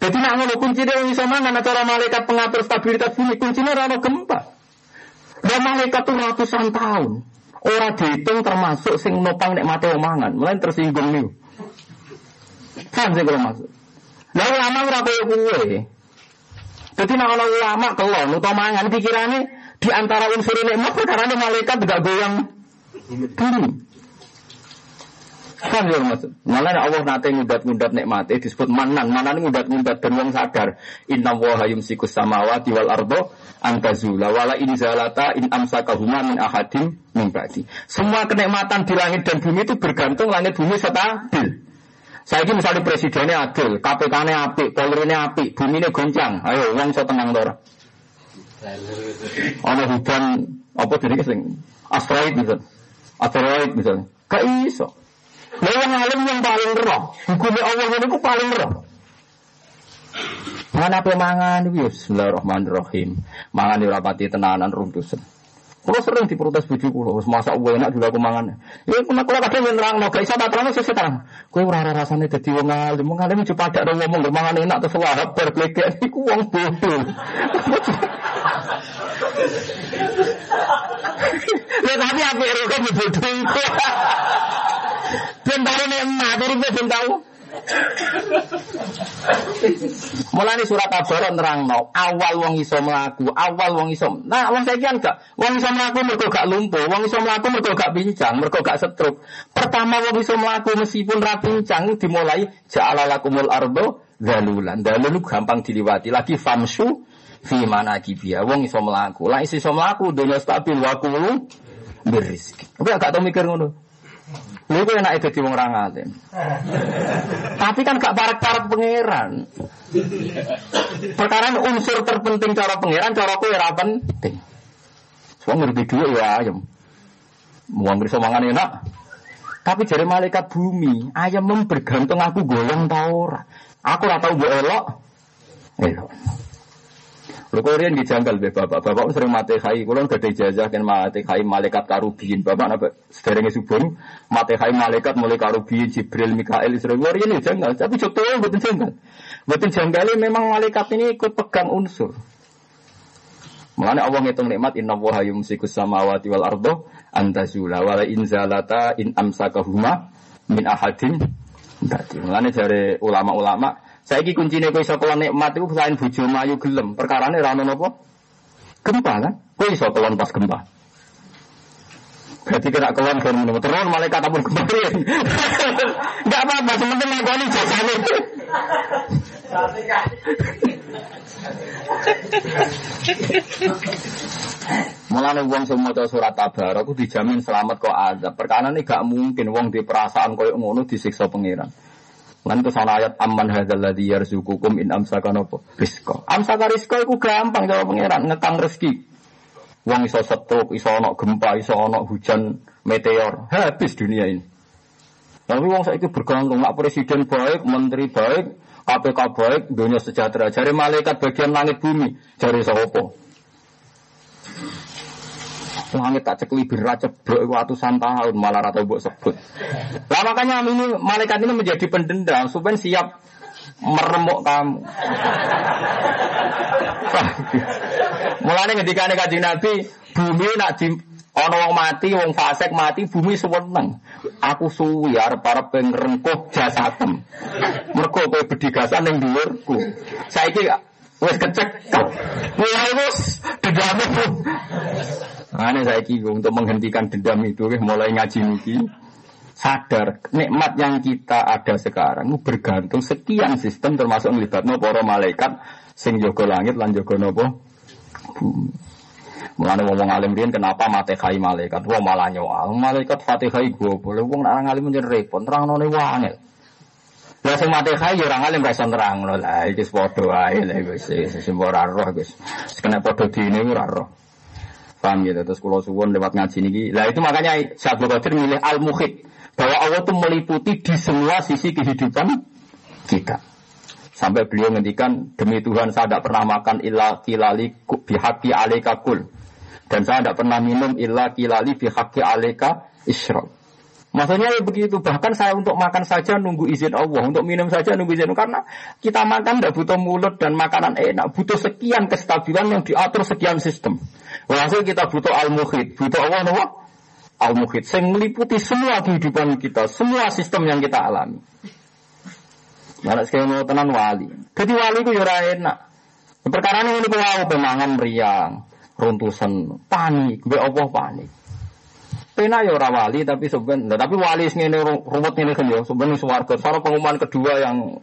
Jadi nak ngono kuncinya wong iso mangan, cara malaikat pengatur stabilitas bumi, kuncinya ora gempa. Dan malaikat itu ratusan tahun. Orang dihitung termasuk sing nopang nek mati omangan. Mulai tersinggung nih. Kan sih kalau masuk. Lah ulama ora koyo kowe. Dadi nek ana ulama kelon utawa mangan pikirane di antara unsur nikmat perkara malaikat gak goyang bumi. Kan ya maksud. Malah Allah nate ngudat-ngudat nikmate disebut manan. Manan ngudat-ngudat dan wong sadar. Inna wa yumsikus samawati wal ardo antazula wala in zalata in amsakahuma min ahadim min ba'di. Semua kenikmatan di langit dan bumi itu bergantung langit bumi stabil. Saya ini misalnya presidennya adil, KPK-nya api, Polri-nya api, bumi ini goncang. Ayo, uang so tenang dora. Ada hujan, apa jadi kesing? Asteroid misalnya. Asteroid misalnya. Gak iso. Nah yang alim yang paling roh. Hukumnya Allah itu paling roh. Mana apa mangan? Bismillahirrahmanirrahim. Mangan di rapati tenanan runtusan. Kalau sering diprotes bojo kula, wis masak gue enak juga aku mangan. Ya kula kula kadang nerangno, gak iso tak terang sesuk terang. Kowe ora ora rasane dadi wong alim, wong alim cuma padak ora ngomong gak mangan enak terus wahab berkleket iku wong bodoh. Ya tapi apa ya kok bodoh Ben tahu nikmat, uripe ben tahu. Mulane surat Al-Baqarah nerangno, awal wong iso mlaku, awal wong iso. Nah, wong saiki kan gak, wong iso mlaku mergo gak lumpuh, wong iso mlaku mergo gak pincang, mergo gak setruk. Pertama wong iso mlaku meskipun ra pincang dimulai ja'ala lakumul ardo dalulan. Dalul gampang diliwati. Lagi famsu fi mana kibia. Wong iso mlaku. Lah iso mlaku dunia stabil wa kulu berizki. Tapi gak tau mikir ngono. Lu itu enak jadi wong rangatin. Tapi kan gak parek-parek pangeran. Perkara unsur terpenting cara pangeran, cara kue ora penting. Semua ngerti dua ya ayam. Mau ngerti mangan enak. Tapi dari malaikat bumi, ayam bergantung aku goyang tau ora. Aku ora tau mbok elok. Elok. Lho kok riyen dijanggal be bapak. Bapak sering mate khai, kula gak ijazah kan mate khai malaikat karubin. Bapak napa sederenge subuh mate khai malaikat mulai karubin Jibril Mikael Israel. Kula riyen janggal, tapi contoh mboten janggal. Mboten janggal memang malaikat ini ikut pegang unsur. Mulane Allah ngitung nikmat inna wa yumsikus samawati wal ardo antazula wala in zalata in amsakahuma min ahadin. Mulane dari ulama-ulama Saiki kuncine kowe iso kelon nikmat iku selain bojo mayu gelem. Perkarane ra ono napa? Gempa kan? Kowe iso kelon pas gempa. Berarti kena kelon kan menurut terus malaikat ampun kemarin. Enggak apa-apa, sementing ngakoni jasane. Mulane wong sing maca surat Tabarok aku dijamin selamat kok azab. Perkara ini gak mungkin wong di perasaan koyo ngono disiksa pangeran. Lan terus ana ayat amman hadzal ladzi yarzuqukum in amsaka napa rizqa. Amsaka rizqa iku gampang jawab pangeran ngekang rezeki. Wong iso setruk, iso ana gempa, iso ana hujan meteor, habis dunia ini. Tapi wong saiki bergantung nak presiden baik, menteri baik, KPK baik, dunia sejahtera. Jari malaikat bagian langit bumi, jari sapa? Langit tak cekli bira ceblok ratusan tahun malah rata buat sebut. Lah makanya ini malaikat ini menjadi pendendam supaya siap meremuk kamu. Mulane ketika kaji Nabi, bumi nak di ono wong mati, wong fasik mati, bumi seneng. Aku suwi arep arep ngrengkuh jasadem. Mergo kowe bedigasan ning dhuwurku. Saiki wis kecek. Mulai wis dedame. Ane saya kira untuk menghentikan dendam itu, mulai ngaji niki sadar nikmat yang kita ada sekarang bergantung sekian sistem termasuk melibatnya para malaikat sing jogo langit lan jogo nopo bumi. Mulane wong alim riyen kenapa mate kai malaikat wong malah nyoal malaikat Fatihah gue boleh wong orang alim menjadi repot terang none wangel. Lah sing mate kai ya orang alim ra iso nerangno lah iki wis sing ora roh wis. Kena dine ora roh. Paham ya, terus kalau suwon lewat ngaji ini. Lah itu makanya Syabdu Qadir milih al-muhid. Bahwa Allah itu meliputi di semua sisi kehidupan kita. Sampai beliau ngendikan, demi Tuhan saya tidak pernah makan illa kilali bihaki aleka kul. Dan saya tidak pernah minum illa kilali bihaki aleka isyrok. Maksudnya ya begitu. Bahkan saya untuk makan saja nunggu izin Allah. Untuk minum saja nunggu izin Allah. Karena kita makan tidak butuh mulut dan makanan enak. Butuh sekian kestabilan yang diatur sekian sistem. Walhasil kita butuh al-muhid, butuh Allah nopo? Al-muhid, yang meliputi semua kehidupan kita, semua sistem yang kita alami. Mana sekali mau tenan wali. Jadi wali itu yura enak. Perkara ini ini wow, pemangan meriang, runtusan, panik, be Allah panik. Pena ora wali tapi sebenarnya, tapi wali ini ruwet ini kan ya sebenarnya suwarga. Soal pengumuman kedua yang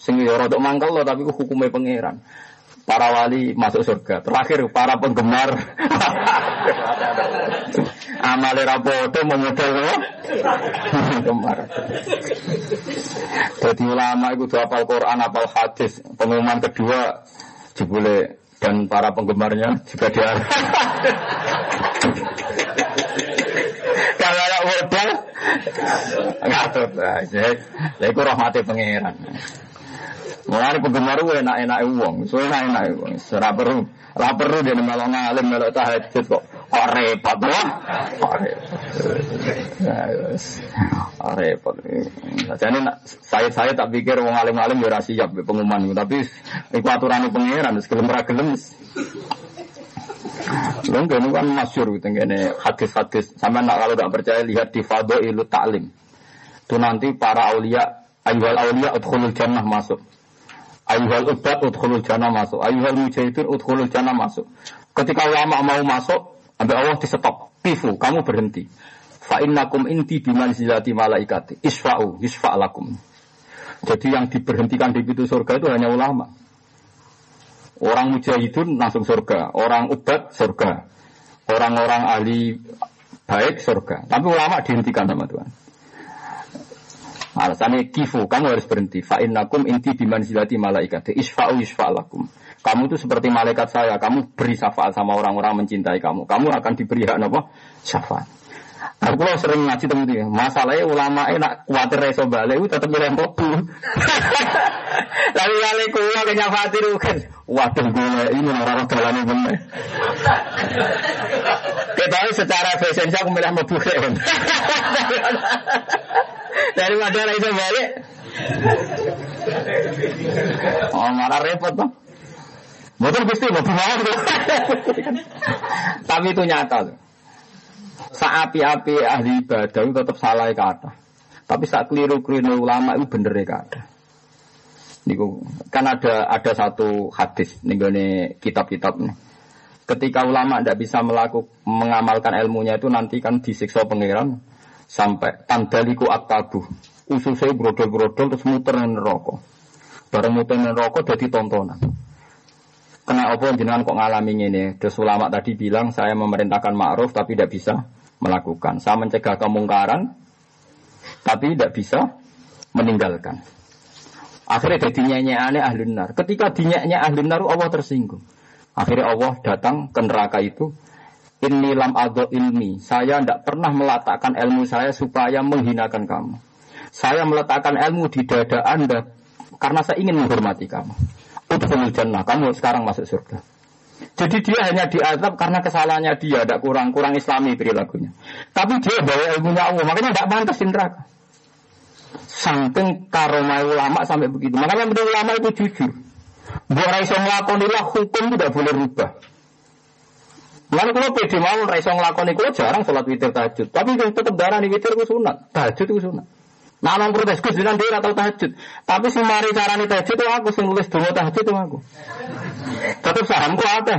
sing ya rodok mangkel loh tapi hukumnya pangeran para wali masuk surga. Terakhir para penggemar amale rapodo memodel penggemar. Jadi ulama itu hafal Quran, hafal hadis. Pengumuman kedua jebule dan para penggemarnya juga dia. Kalau ada modal, ngatur. Nah, itu rahmati pangeran. Mulane penggemar gue enak-enak uang, so enak-enak uang. Ora perlu, ora perlu dia melok ngalim melok tahajud kok. Kok repot wah. Kok repot. Jadi saya saya tak pikir wong alim-alim ya siap pengumuman tapi iku aturan pangeran gelem ra gelem. Lho kan masyur gitu, hadis-hadis. Sama nak kalau tak percaya lihat di Fadho Ilu Ta'lim. Itu nanti para aulia, ayuhal aulia udkhulul jannah masuk. Ayuhal ubat udkhulul jannah masuk. Ayuhal mujahidin udkhulul jannah masuk. Ketika ulama mau masuk, sampai Allah di stop. Kifu, kamu berhenti. Fa innakum inti bimanzilati malaikati. Isfa'u, isfa'lakum. Jadi yang diberhentikan di pintu surga itu hanya ulama. Orang mujahidun langsung surga, orang ubat surga, orang-orang ahli baik surga. Tapi ulama dihentikan sama Tuhan. Alasannya kifu, kamu harus berhenti. Fa'innakum inti bimanzilati malaikat. Isfa'u isfa'lakum. Kamu itu seperti malaikat saya. Kamu beri syafaat sama orang-orang mencintai kamu. Kamu akan diberi hak apa? Syafaat. Aku kalau sering ngaji temen dia, masalahnya ulama nak kuatir reso balik, itu tetap milih mlebu. Tapi kali kulo kenyafati kan, waduh gue ini orang jalannya bener. Kita secara fashion aku milih mlebu kan. Daripada reso balik. Oh malah repot bang. Betul pasti mau Tapi itu nyata tuh. Saapi-api ahli ibadah itu tetap salah kata. Tapi saat keliru-keliru ulama itu bener kata. Niku kan ada ada satu hadis nih kitab-kitab nih. Ketika ulama tidak bisa melakukan mengamalkan ilmunya itu nanti kan disiksa pangeran sampai tandaliku akabu. Ususnya brodol-brodol terus muter neraka. Bareng muter neraka jadi tontonan. Kena apa jenengan kok ngalami ini? Terus ulama tadi bilang saya memerintahkan ma'ruf tapi tidak bisa melakukan. Saya mencegah kemungkaran, tapi tidak bisa meninggalkan. Akhirnya jadi aneh ahli nar. Ketika dinyanya ahli nar, Allah tersinggung. Akhirnya Allah datang ke neraka itu. Ini lam ado ilmi. Saya tidak pernah meletakkan ilmu saya supaya menghinakan kamu. Saya meletakkan ilmu di dada anda karena saya ingin menghormati kamu. Udhul jannah. Kamu sekarang masuk surga. Jadi dia hanya diazab karena kesalahannya dia, tidak kurang-kurang islami perilakunya. Tapi dia bawa ilmunya Allah, makanya tidak pantas neraka. Saking karomai ulama sampai begitu. Makanya menurut ulama itu jujur. Buat raiso ngelakonilah hukum tidak boleh rubah. Lalu kalau pede mau raiso ngelakoni kalau jarang sholat witir tahajud. Tapi tetap darah di witir itu sunat. Tahajud itu sunat. Nah, orang protes Gus dia atau tahajud. Tapi si mari carane tahajud itu aku, sing nulis dulu tahajud itu aku. Tetap sahamku apa?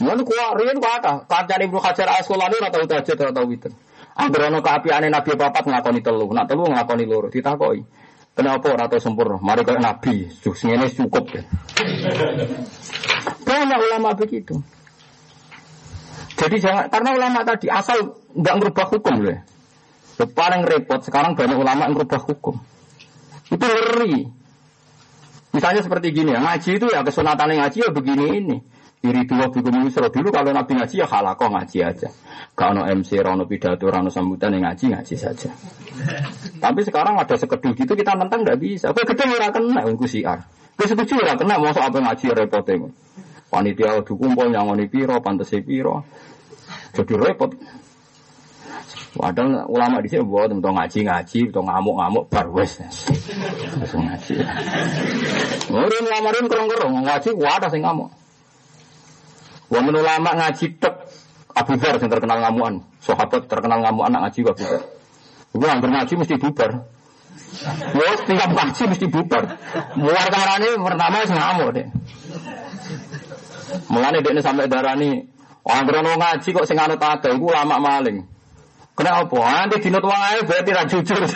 Mana kuat, rian kuat apa? Kancane Ibnu Hajar Asqalani ora tau tahajud ora tau witir. Angger ana kaapiane Nabi papat nglakoni telu, nak telu nglakoni loro ditakoki. Kenapa ora tau sempurna? Mari kaya Nabi, ngene cukup. Banyak ulama begitu. Jadi jangan karena ulama tadi asal nggak merubah hukum loh. Yang paling repot sekarang banyak ulama yang merubah hukum. Itu ngeri. Misalnya seperti gini ya, ngaji itu ya kesunatan ngaji ya begini ini. Iri dua bikum yusro dulu kalau nabi ngaji ya halakoh ngaji aja. Kalau MC, rano pidato, rano sambutan yang ngaji ngaji saja. Tapi sekarang ada sekedul gitu kita nentang nggak bisa. Kau gede ora kena, aku siar. Kau setuju ora kena, mau apa ngaji repotnya. Panitia kumpul nyangoni piro, pantas piro. Jadi repot. Padahal ulama di sini buat untuk ngaji-ngaji, untuk ngamuk-ngamuk, bar wes. Langsung ngaji. Ngurin ngamarin kerong-kerong, ngaji, wadah sih ngamuk. Wah ulama ngaji tek, Abu Dhar yang terkenal ngamuan. Sahabat terkenal ngamuan anak ngaji Abu Dhar. Gue hampir ngaji mesti bubar. Wah, tinggal ngaji mesti bubar. Muar karane pertama sih ngamuk deh. Mulane dekne sampai darani, orang berono ngaji kok sing anut akeh iku lama maling. Kenapa? Nanti dinut wong ae berarti ra jujur.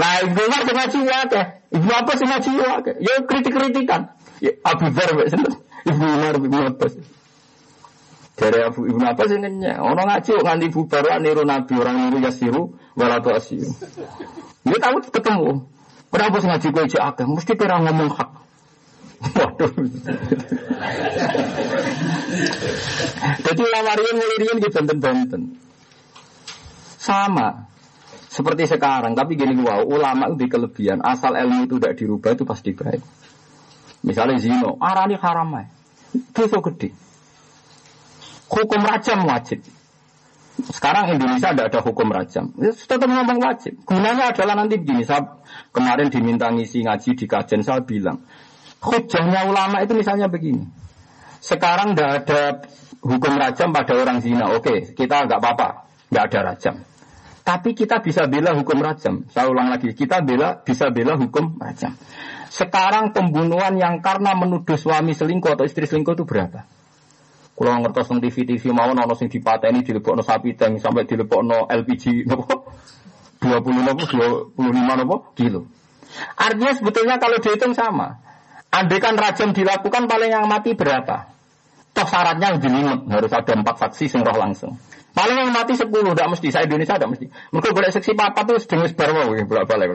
Lah ibu mah sing ngaji akeh. Ibu apa sing ngaji akeh? Ya kritik-kritikan. Ya Abu Dzar? Ibu Umar Ibu Abbas. Dari Abu Ibnu Abbas sing ngenyek, orang ngaji kok nganti bubar niru Nabi orang niru Yasiru walatu asiru. Dia tahu ketemu. Kenapa ngaji kowe akeh? Mesti kira ngomong hak. Waduh. Jadi ulama rian mulai rian di benten-benten. Sama. Seperti sekarang, tapi gini wow, ulama itu kelebihan. Asal ilmu itu tidak dirubah itu pasti baik. Misalnya zino, arani haram ya. Dosa gede. Hukum rajam wajib. Sekarang Indonesia tidak ada hukum rajam. Ya, tetap ngomong wajib. Gunanya adalah nanti begini. Saya kemarin diminta ngisi ngaji di kajian saya bilang, hujahnya ulama itu misalnya begini. Sekarang tidak ada hukum rajam pada orang zina. Oke, kita nggak apa-apa, nggak ada rajam. Tapi kita bisa bela hukum rajam. Saya ulang lagi, kita bela bisa bela hukum rajam. Sekarang pembunuhan yang karena menuduh suami selingkuh atau istri selingkuh itu berapa? Kalau ngertos nang TV TV mau nono sing dipateni dilebokno sapi tank sampai dilebokno LPG nopo 20 nopo 25 nopo kilo. Artinya sebetulnya kalau dihitung sama. Andai kan rajam dilakukan paling yang mati berapa? Toh syaratnya limit, harus ada empat saksi sing langsung. Paling yang mati sepuluh, tidak mesti. Saya Indonesia tidak mesti. Mereka boleh seksi papa tuh sedang sebar ya, bolak balik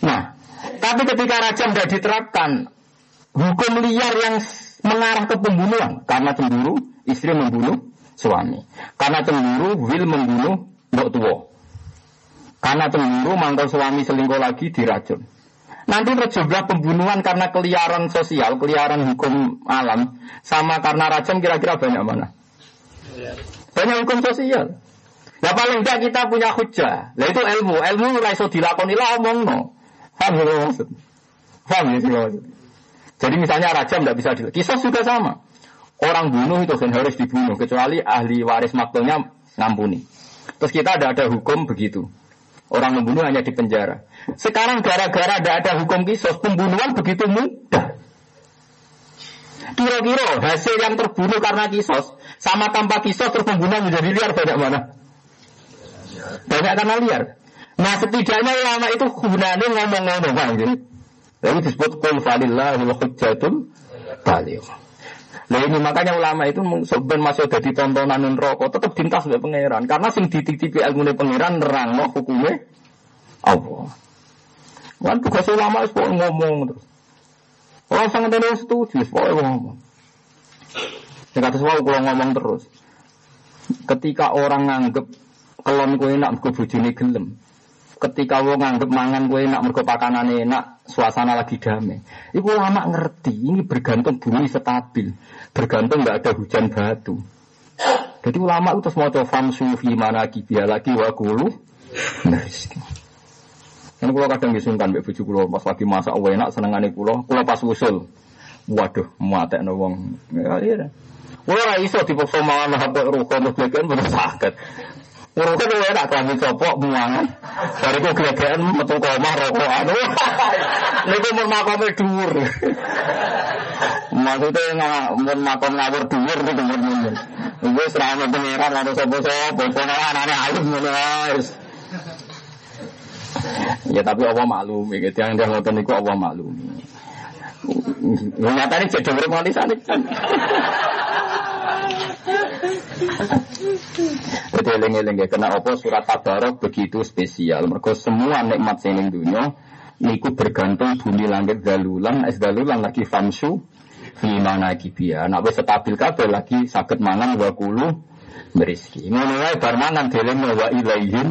Nah, tapi ketika rajam tidak diterapkan, hukum liar yang mengarah ke pembunuhan karena cemburu, istri membunuh suami. Karena cemburu, will membunuh mbok tua. Karena cemburu, mangkal suami selingkuh lagi diracun. Nanti terjebak pembunuhan karena keliaran sosial, keliaran hukum alam, sama karena rajam kira-kira banyak mana? Banyak hukum sosial. Nah paling tidak kita punya hujah. Nah itu ilmu. Ilmu raiso dilakoni lah omong no. Paham ya maksud? Paham ya maksud? Jadi misalnya raja tidak bisa di Kisah juga sama. Orang bunuh itu kan harus dibunuh kecuali ahli waris maklumnya ngampuni. Terus kita ada ada hukum begitu. Orang membunuh hanya di penjara. Sekarang gara-gara tidak ada hukum kisos, pembunuhan begitu mudah. Kira-kira hasil yang terbunuh karena kisos sama tanpa kisos terus pembunuhan menjadi liar banyak mana? Banyak karena liar. Nah setidaknya ulama itu gunanya ngomong-ngomong. Lalu disebut kul wal hujjatul baligh. Nah ini makanya ulama itu sebenarnya masih ada di tontonan rokok tetap dintas oleh pangeran karena sing dititipi ilmu pangeran nerang no hukumnya Allah. Kan tugas ulama itu ngomong terus. Orang sangat ada setuju, pokoknya ngomong. Yang kata kalau ngomong terus. Ketika orang nganggep kelon kue enak mergo bojone gelem. Ketika wong nganggep mangan kue enak mergo pakanane enak, suasana lagi damai. Iku lama ngerti, ini bergantung bumi stabil. Bergantung nggak ada hujan batu. Jadi ulama itu terus mau coba fi mana kibia lagi wakulu. Nah, ini kalau kadang disungkan mbak bujuk kulo pas lagi masak enak senengane kulo, kulo pas usul. Waduh, mate wong. Ya, iya. Ora iso dipaksa mangan HP rukun terus bener saged. Rukun luwe enak klambi copok mangan. Bariku glegekan metu koma rokokan. Niku mun makome. Maksudnya mun makom ngawur dhuwur niku mun mun. Iku serana pengiran ada sapa-sapa, pokoke anane ayam ngono wis. Ya tapi Allah maklum, gitu. yang dia ngotot niku Allah maklum. Nyatanya jadi bermati sana. Jadi eling-eling ya, kena apa surat Tabarok begitu spesial. Mereka semua nikmat sini dunia, niku bergantung bumi langit dalulan, es dalulan lagi famsu, gimana kibia. Nak wis stabil kabeh lagi sakit mangan wa kulu beriski. Ngono wae bar mangan deleng wa ilaihim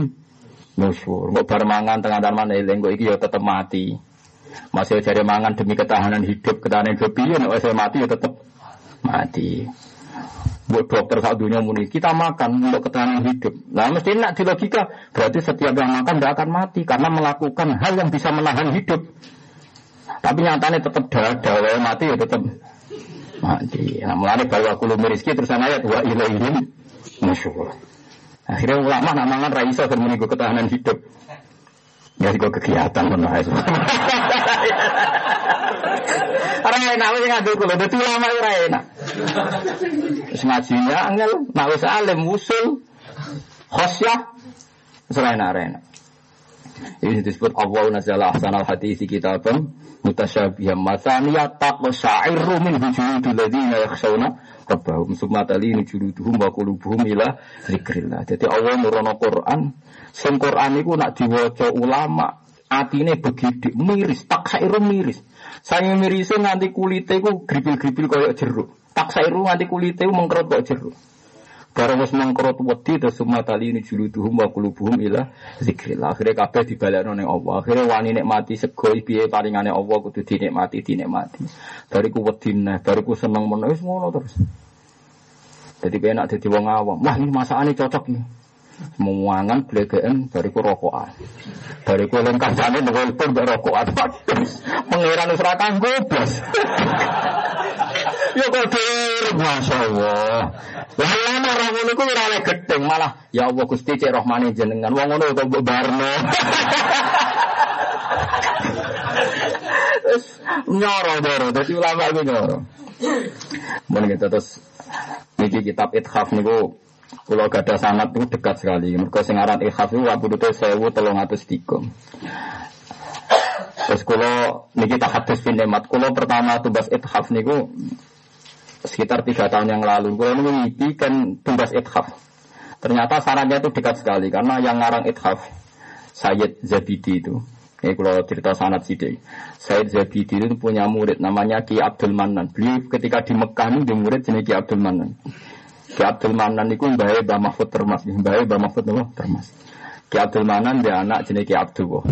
nusyur. Tengah darman eling iki ya tetep mati. Masih cari mangan demi ketahanan hidup, ketahanan hidup piye nek saya mati ya tetep mati. Buat dokter saat dunia muni, kita makan untuk ketahanan hidup. Nah mesti nak di logika, berarti setiap yang makan tidak akan mati karena melakukan hal yang bisa menahan hidup. Tapi nyatanya tetap darah mati ya tetap mati. Nah mulai bawa kulu rizki terus ayat wa ilaihim musyur. Akhirnya ulama nak raisa dan menunggu ketahanan hidup. Ya sih kegiatan pun Orang enak wis ngadu kula, dadi ulama ora enak. Wis ngajinya angel, nak wis alim usul khosyah selain arena. Ini disebut Allah nazala ahsanal hadisi kitabam mutasyabiham masaniyat taqsairu min hujudul ladzina yakhshawna rabbahum summa talini juluduhum wa qulubuhum ila zikrillah. Jadi Allah nurono Quran, sing Quran iku nak diwaca ulama atine begidik miris, tak sairu miris. Saya mirisnya nganti kulitnya ku gripil-gripil kayak jeruk. Tak sairu nganti kulitnya ku mengkerut kayak jeruk. Barang wis mengkerut wedi terus semua tali ini juluduhum wa qulubuhum ila zikrillah. Akhirnya kabeh dibalekno ning Allah. Akhirnya wani nikmati sego piye paringane Allah kudu dinikmati dinikmati. Bariku wedi neh, bariku seneng menawa wis ngono terus. Jadi enak dadi wong awam. Wah, ini masakane cocok nih. Memuangan blegean bariku rokokan. Bariku len kancane nelpon mbek rokokan. Pangeran wis ora kanggo blas. Ya kode Masya Allah. Lah lama orang ngono ku ora gedeng malah ya Allah Gusti cek rahmane jenengan. Wong ngono kok mbok barno. Terus nyoro nyoro, dadi ulama iku nyoro. Mun gitu terus niki kitab Ithaf niku kula gadah sangat niku dekat sekali. Mergo sing aran Ithaf niku wabudute 1303. Terus kulo niki tak hadis Nemat. Kulo pertama tugas ithaf niku sekitar tiga tahun yang lalu. Kulo ngipi kan tugas ithaf. Ternyata sarannya itu dekat sekali karena yang ngarang ithaf Sayyid Zabidi itu. Ini kalau cerita sanat sidik. Sayyid Zabidi itu punya murid namanya Ki Abdul Manan. Beliau ketika di Mekah ini di murid jenis Ki Abdul Manan. Ki Abdul Manan itu mbahnya Mbah Mahfud Termas. Mbahnya Mbah Mahfud Termas. Ki Abdul Manan dia anak jenis Ki Abdul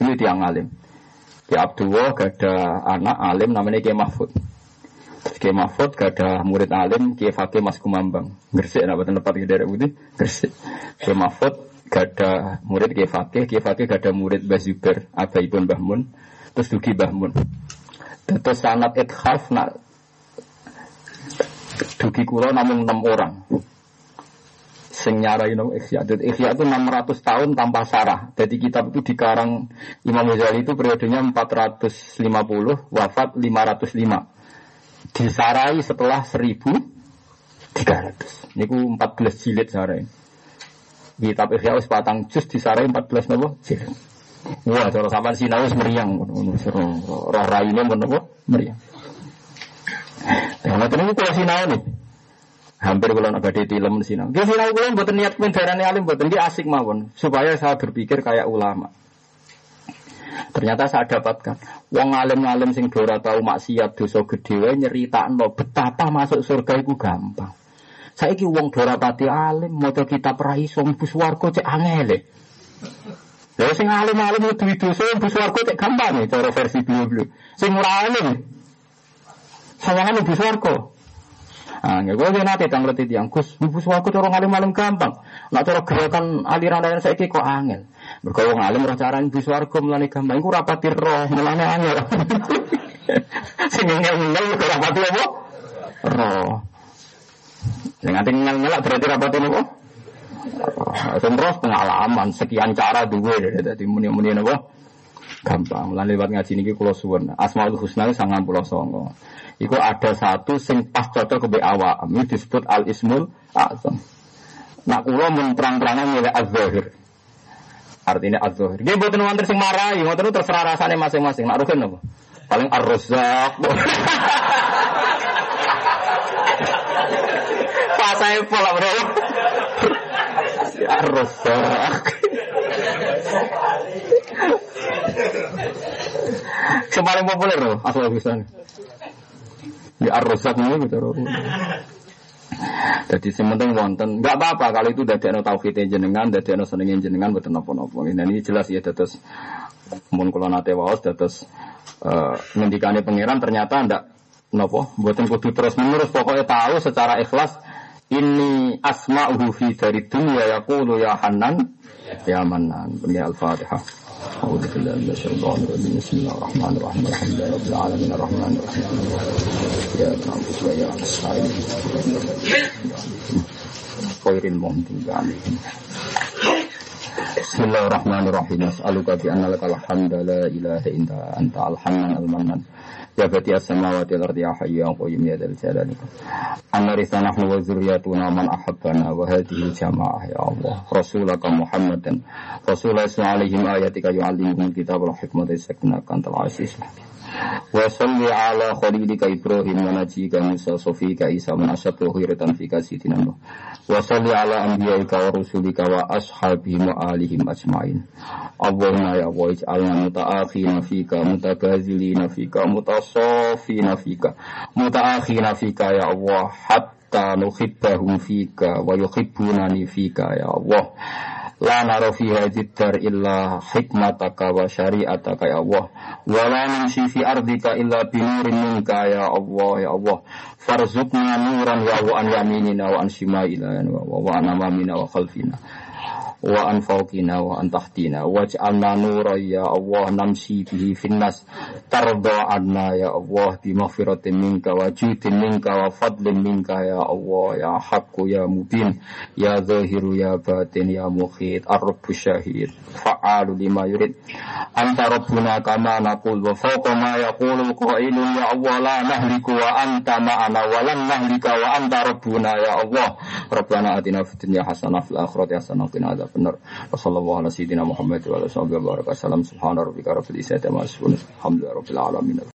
Ini tiang alim. Ki Abdullah ada anak alim namanya Ki Mahfud. Ki Mahfud ada murid alim Ki Fakih Mas Kumambang. Gresik apa tempat di daerah putih? Gresik. Ki Mahfud ada murid Ki Fakih, Ki Fakih ada murid Mbah Zubair, Abaipun Mbah Mun, terus Dugi Mbah Mun. Terus sanat ithaf nak Dugi kula namun enam orang sing nyarai no ikhya. Jadi ikhya itu 600 tahun tanpa sarah. Jadi kitab itu dikarang Imam Ghazali itu periodenya 450, wafat 505. Disarai setelah 1300. Niku 14 jilid sarai. Kitab ikhya wis patang juz disarai 14 nopo jilid. Wah, cara sampean sinau meriang ngono. Roh raine nopo meriang. Ya, ngoten niku kula sinau nih. Hampir kalau nak badai tilem sini. Dia sinau kalau buat niat pendarane alim buat dia asik mawon supaya saya berpikir kayak ulama. Ternyata saya dapatkan wong alim-alim sing dora tahu maksiat dosa gede wae nyeritakno betapa masuk surga itu gampang. Saiki wong dora pati alim maca kitab ra iso mlebu swarga cek angel. Lha sing alim-alim itu dosa mlebu swarga cek gampang nih cara versi beliau-beliau. Sing ora alim sawangan mlebu swarga. Ah, nggak gue nanti tang ngerti tiang Gus, ibu suaku cara ngalim malam gampang. Nak cara gerakan aliran aliran saya kok angel. Berkau ngalim roh cara ibu suarco melani gampang. Iku rapati roh melani angel. Sing ngel ngel rapati apa? Roh. Sing ngati ngel ngel berarti rapati apa? Sing terus pengalaman sekian cara duwe dari muni-muni apa? Gampang. Lan lewat ngaji niki kula suwun. Asmaul Husna sangat pulau songo. Iku ada satu sing pas cocok ke awak. Ini disebut al ismul azam. Nak kula mun terang-terangan milih az-zahir. Artinya az-zahir. Dia buat wonten sing marahi, ngoten terserah rasane masing-masing. Nak rugen? Paling ar-razzaq. Pas saya pola bro. Ar-razzaq. Yang populer loh, asal bisa. Ya ar-rozak ini gitu. Jadi sementing wonten, nggak apa-apa kalau itu dari no tauhid jenengan, dari no senengin jenengan betul nopo-nopo. Ini jelas ya terus mun kula nate waos terus uh, ngendikane pangeran ternyata ndak nopo, buatan kudu terus menerus pokoknya tahu secara ikhlas ini asma'uhu fi dari dunia yaqulu ya Hanan ya Manan. Ya Al-Fatihah. أعوذ بالله من الشيطان الرجيم بسم الله الرحمن الرحيم الحمد لله رب العالمين الرحمن الرحيم يا نعبد ويا نستعين غير المغضوب عليهم بسم الله الرحمن الرحيم أسألك بأن لك الحمد لا إله إلا أنت الحنان المنان Ya bati as-samawati wal ardi ya hayyu ya qayyum ya dzal jalali. Anarisa nahnu wa dzurriyyatuna man ahabbana wa hadhihi jamaah ya Allah. Rasulaka Muhammadan. Rasulullah alaihim ayatika yu'allimuhum kitab wal hikmata saknakan tal aziz. Wa salli ala khalilika Ibrahim wa najika Musa sofika Isa man asyadu khiratan fika sidina Nuh. Wa salli ala anbiyaika wa rusulika wa ashabihim wa alihim ajmain. Allahumma ya Allah ij'alna mutaakhina fika mutabazilina fika mutasafina fika mutaakhina fika ya Allah hatta nuhibbahum fika wa yuhibbunani fika ya Allah La nara fi hadid dar illa hikmataka wa syari'ataka ya Allah. Wa la nimshi fi ardika illa binurin minka ya Allah ya Allah. Farzukna nuran ya wa an yaminina wa an shimailina wa wa an amamina wa khalfina wa an fawqina wa an tahtina waj'alna nura ya Allah namsi bihi finnas. Tarda anna ya Allah bi maghfiratin minka wa judin minka wa fadlin minka ya Allah ya haqqu ya mubin ya zahiru ya batin ya mukhid ar-rabbu syahid fa'alu lima yurid. Anta rabbuna kama naqul wa fawqa ma yaqulu qailun ya Allah la nahliku wa anta ma'ana wa lan nahlika wa anta rabbuna ya Allah. Rabbana atina fid dunya hasanah fil akhirati hasanah wa qina benar. Wassalamualaikum warahmatullahi wabarakatuh. Muhammad wa ala alihi wa sahbihi wa sallam. Subhana rabbika rabbil.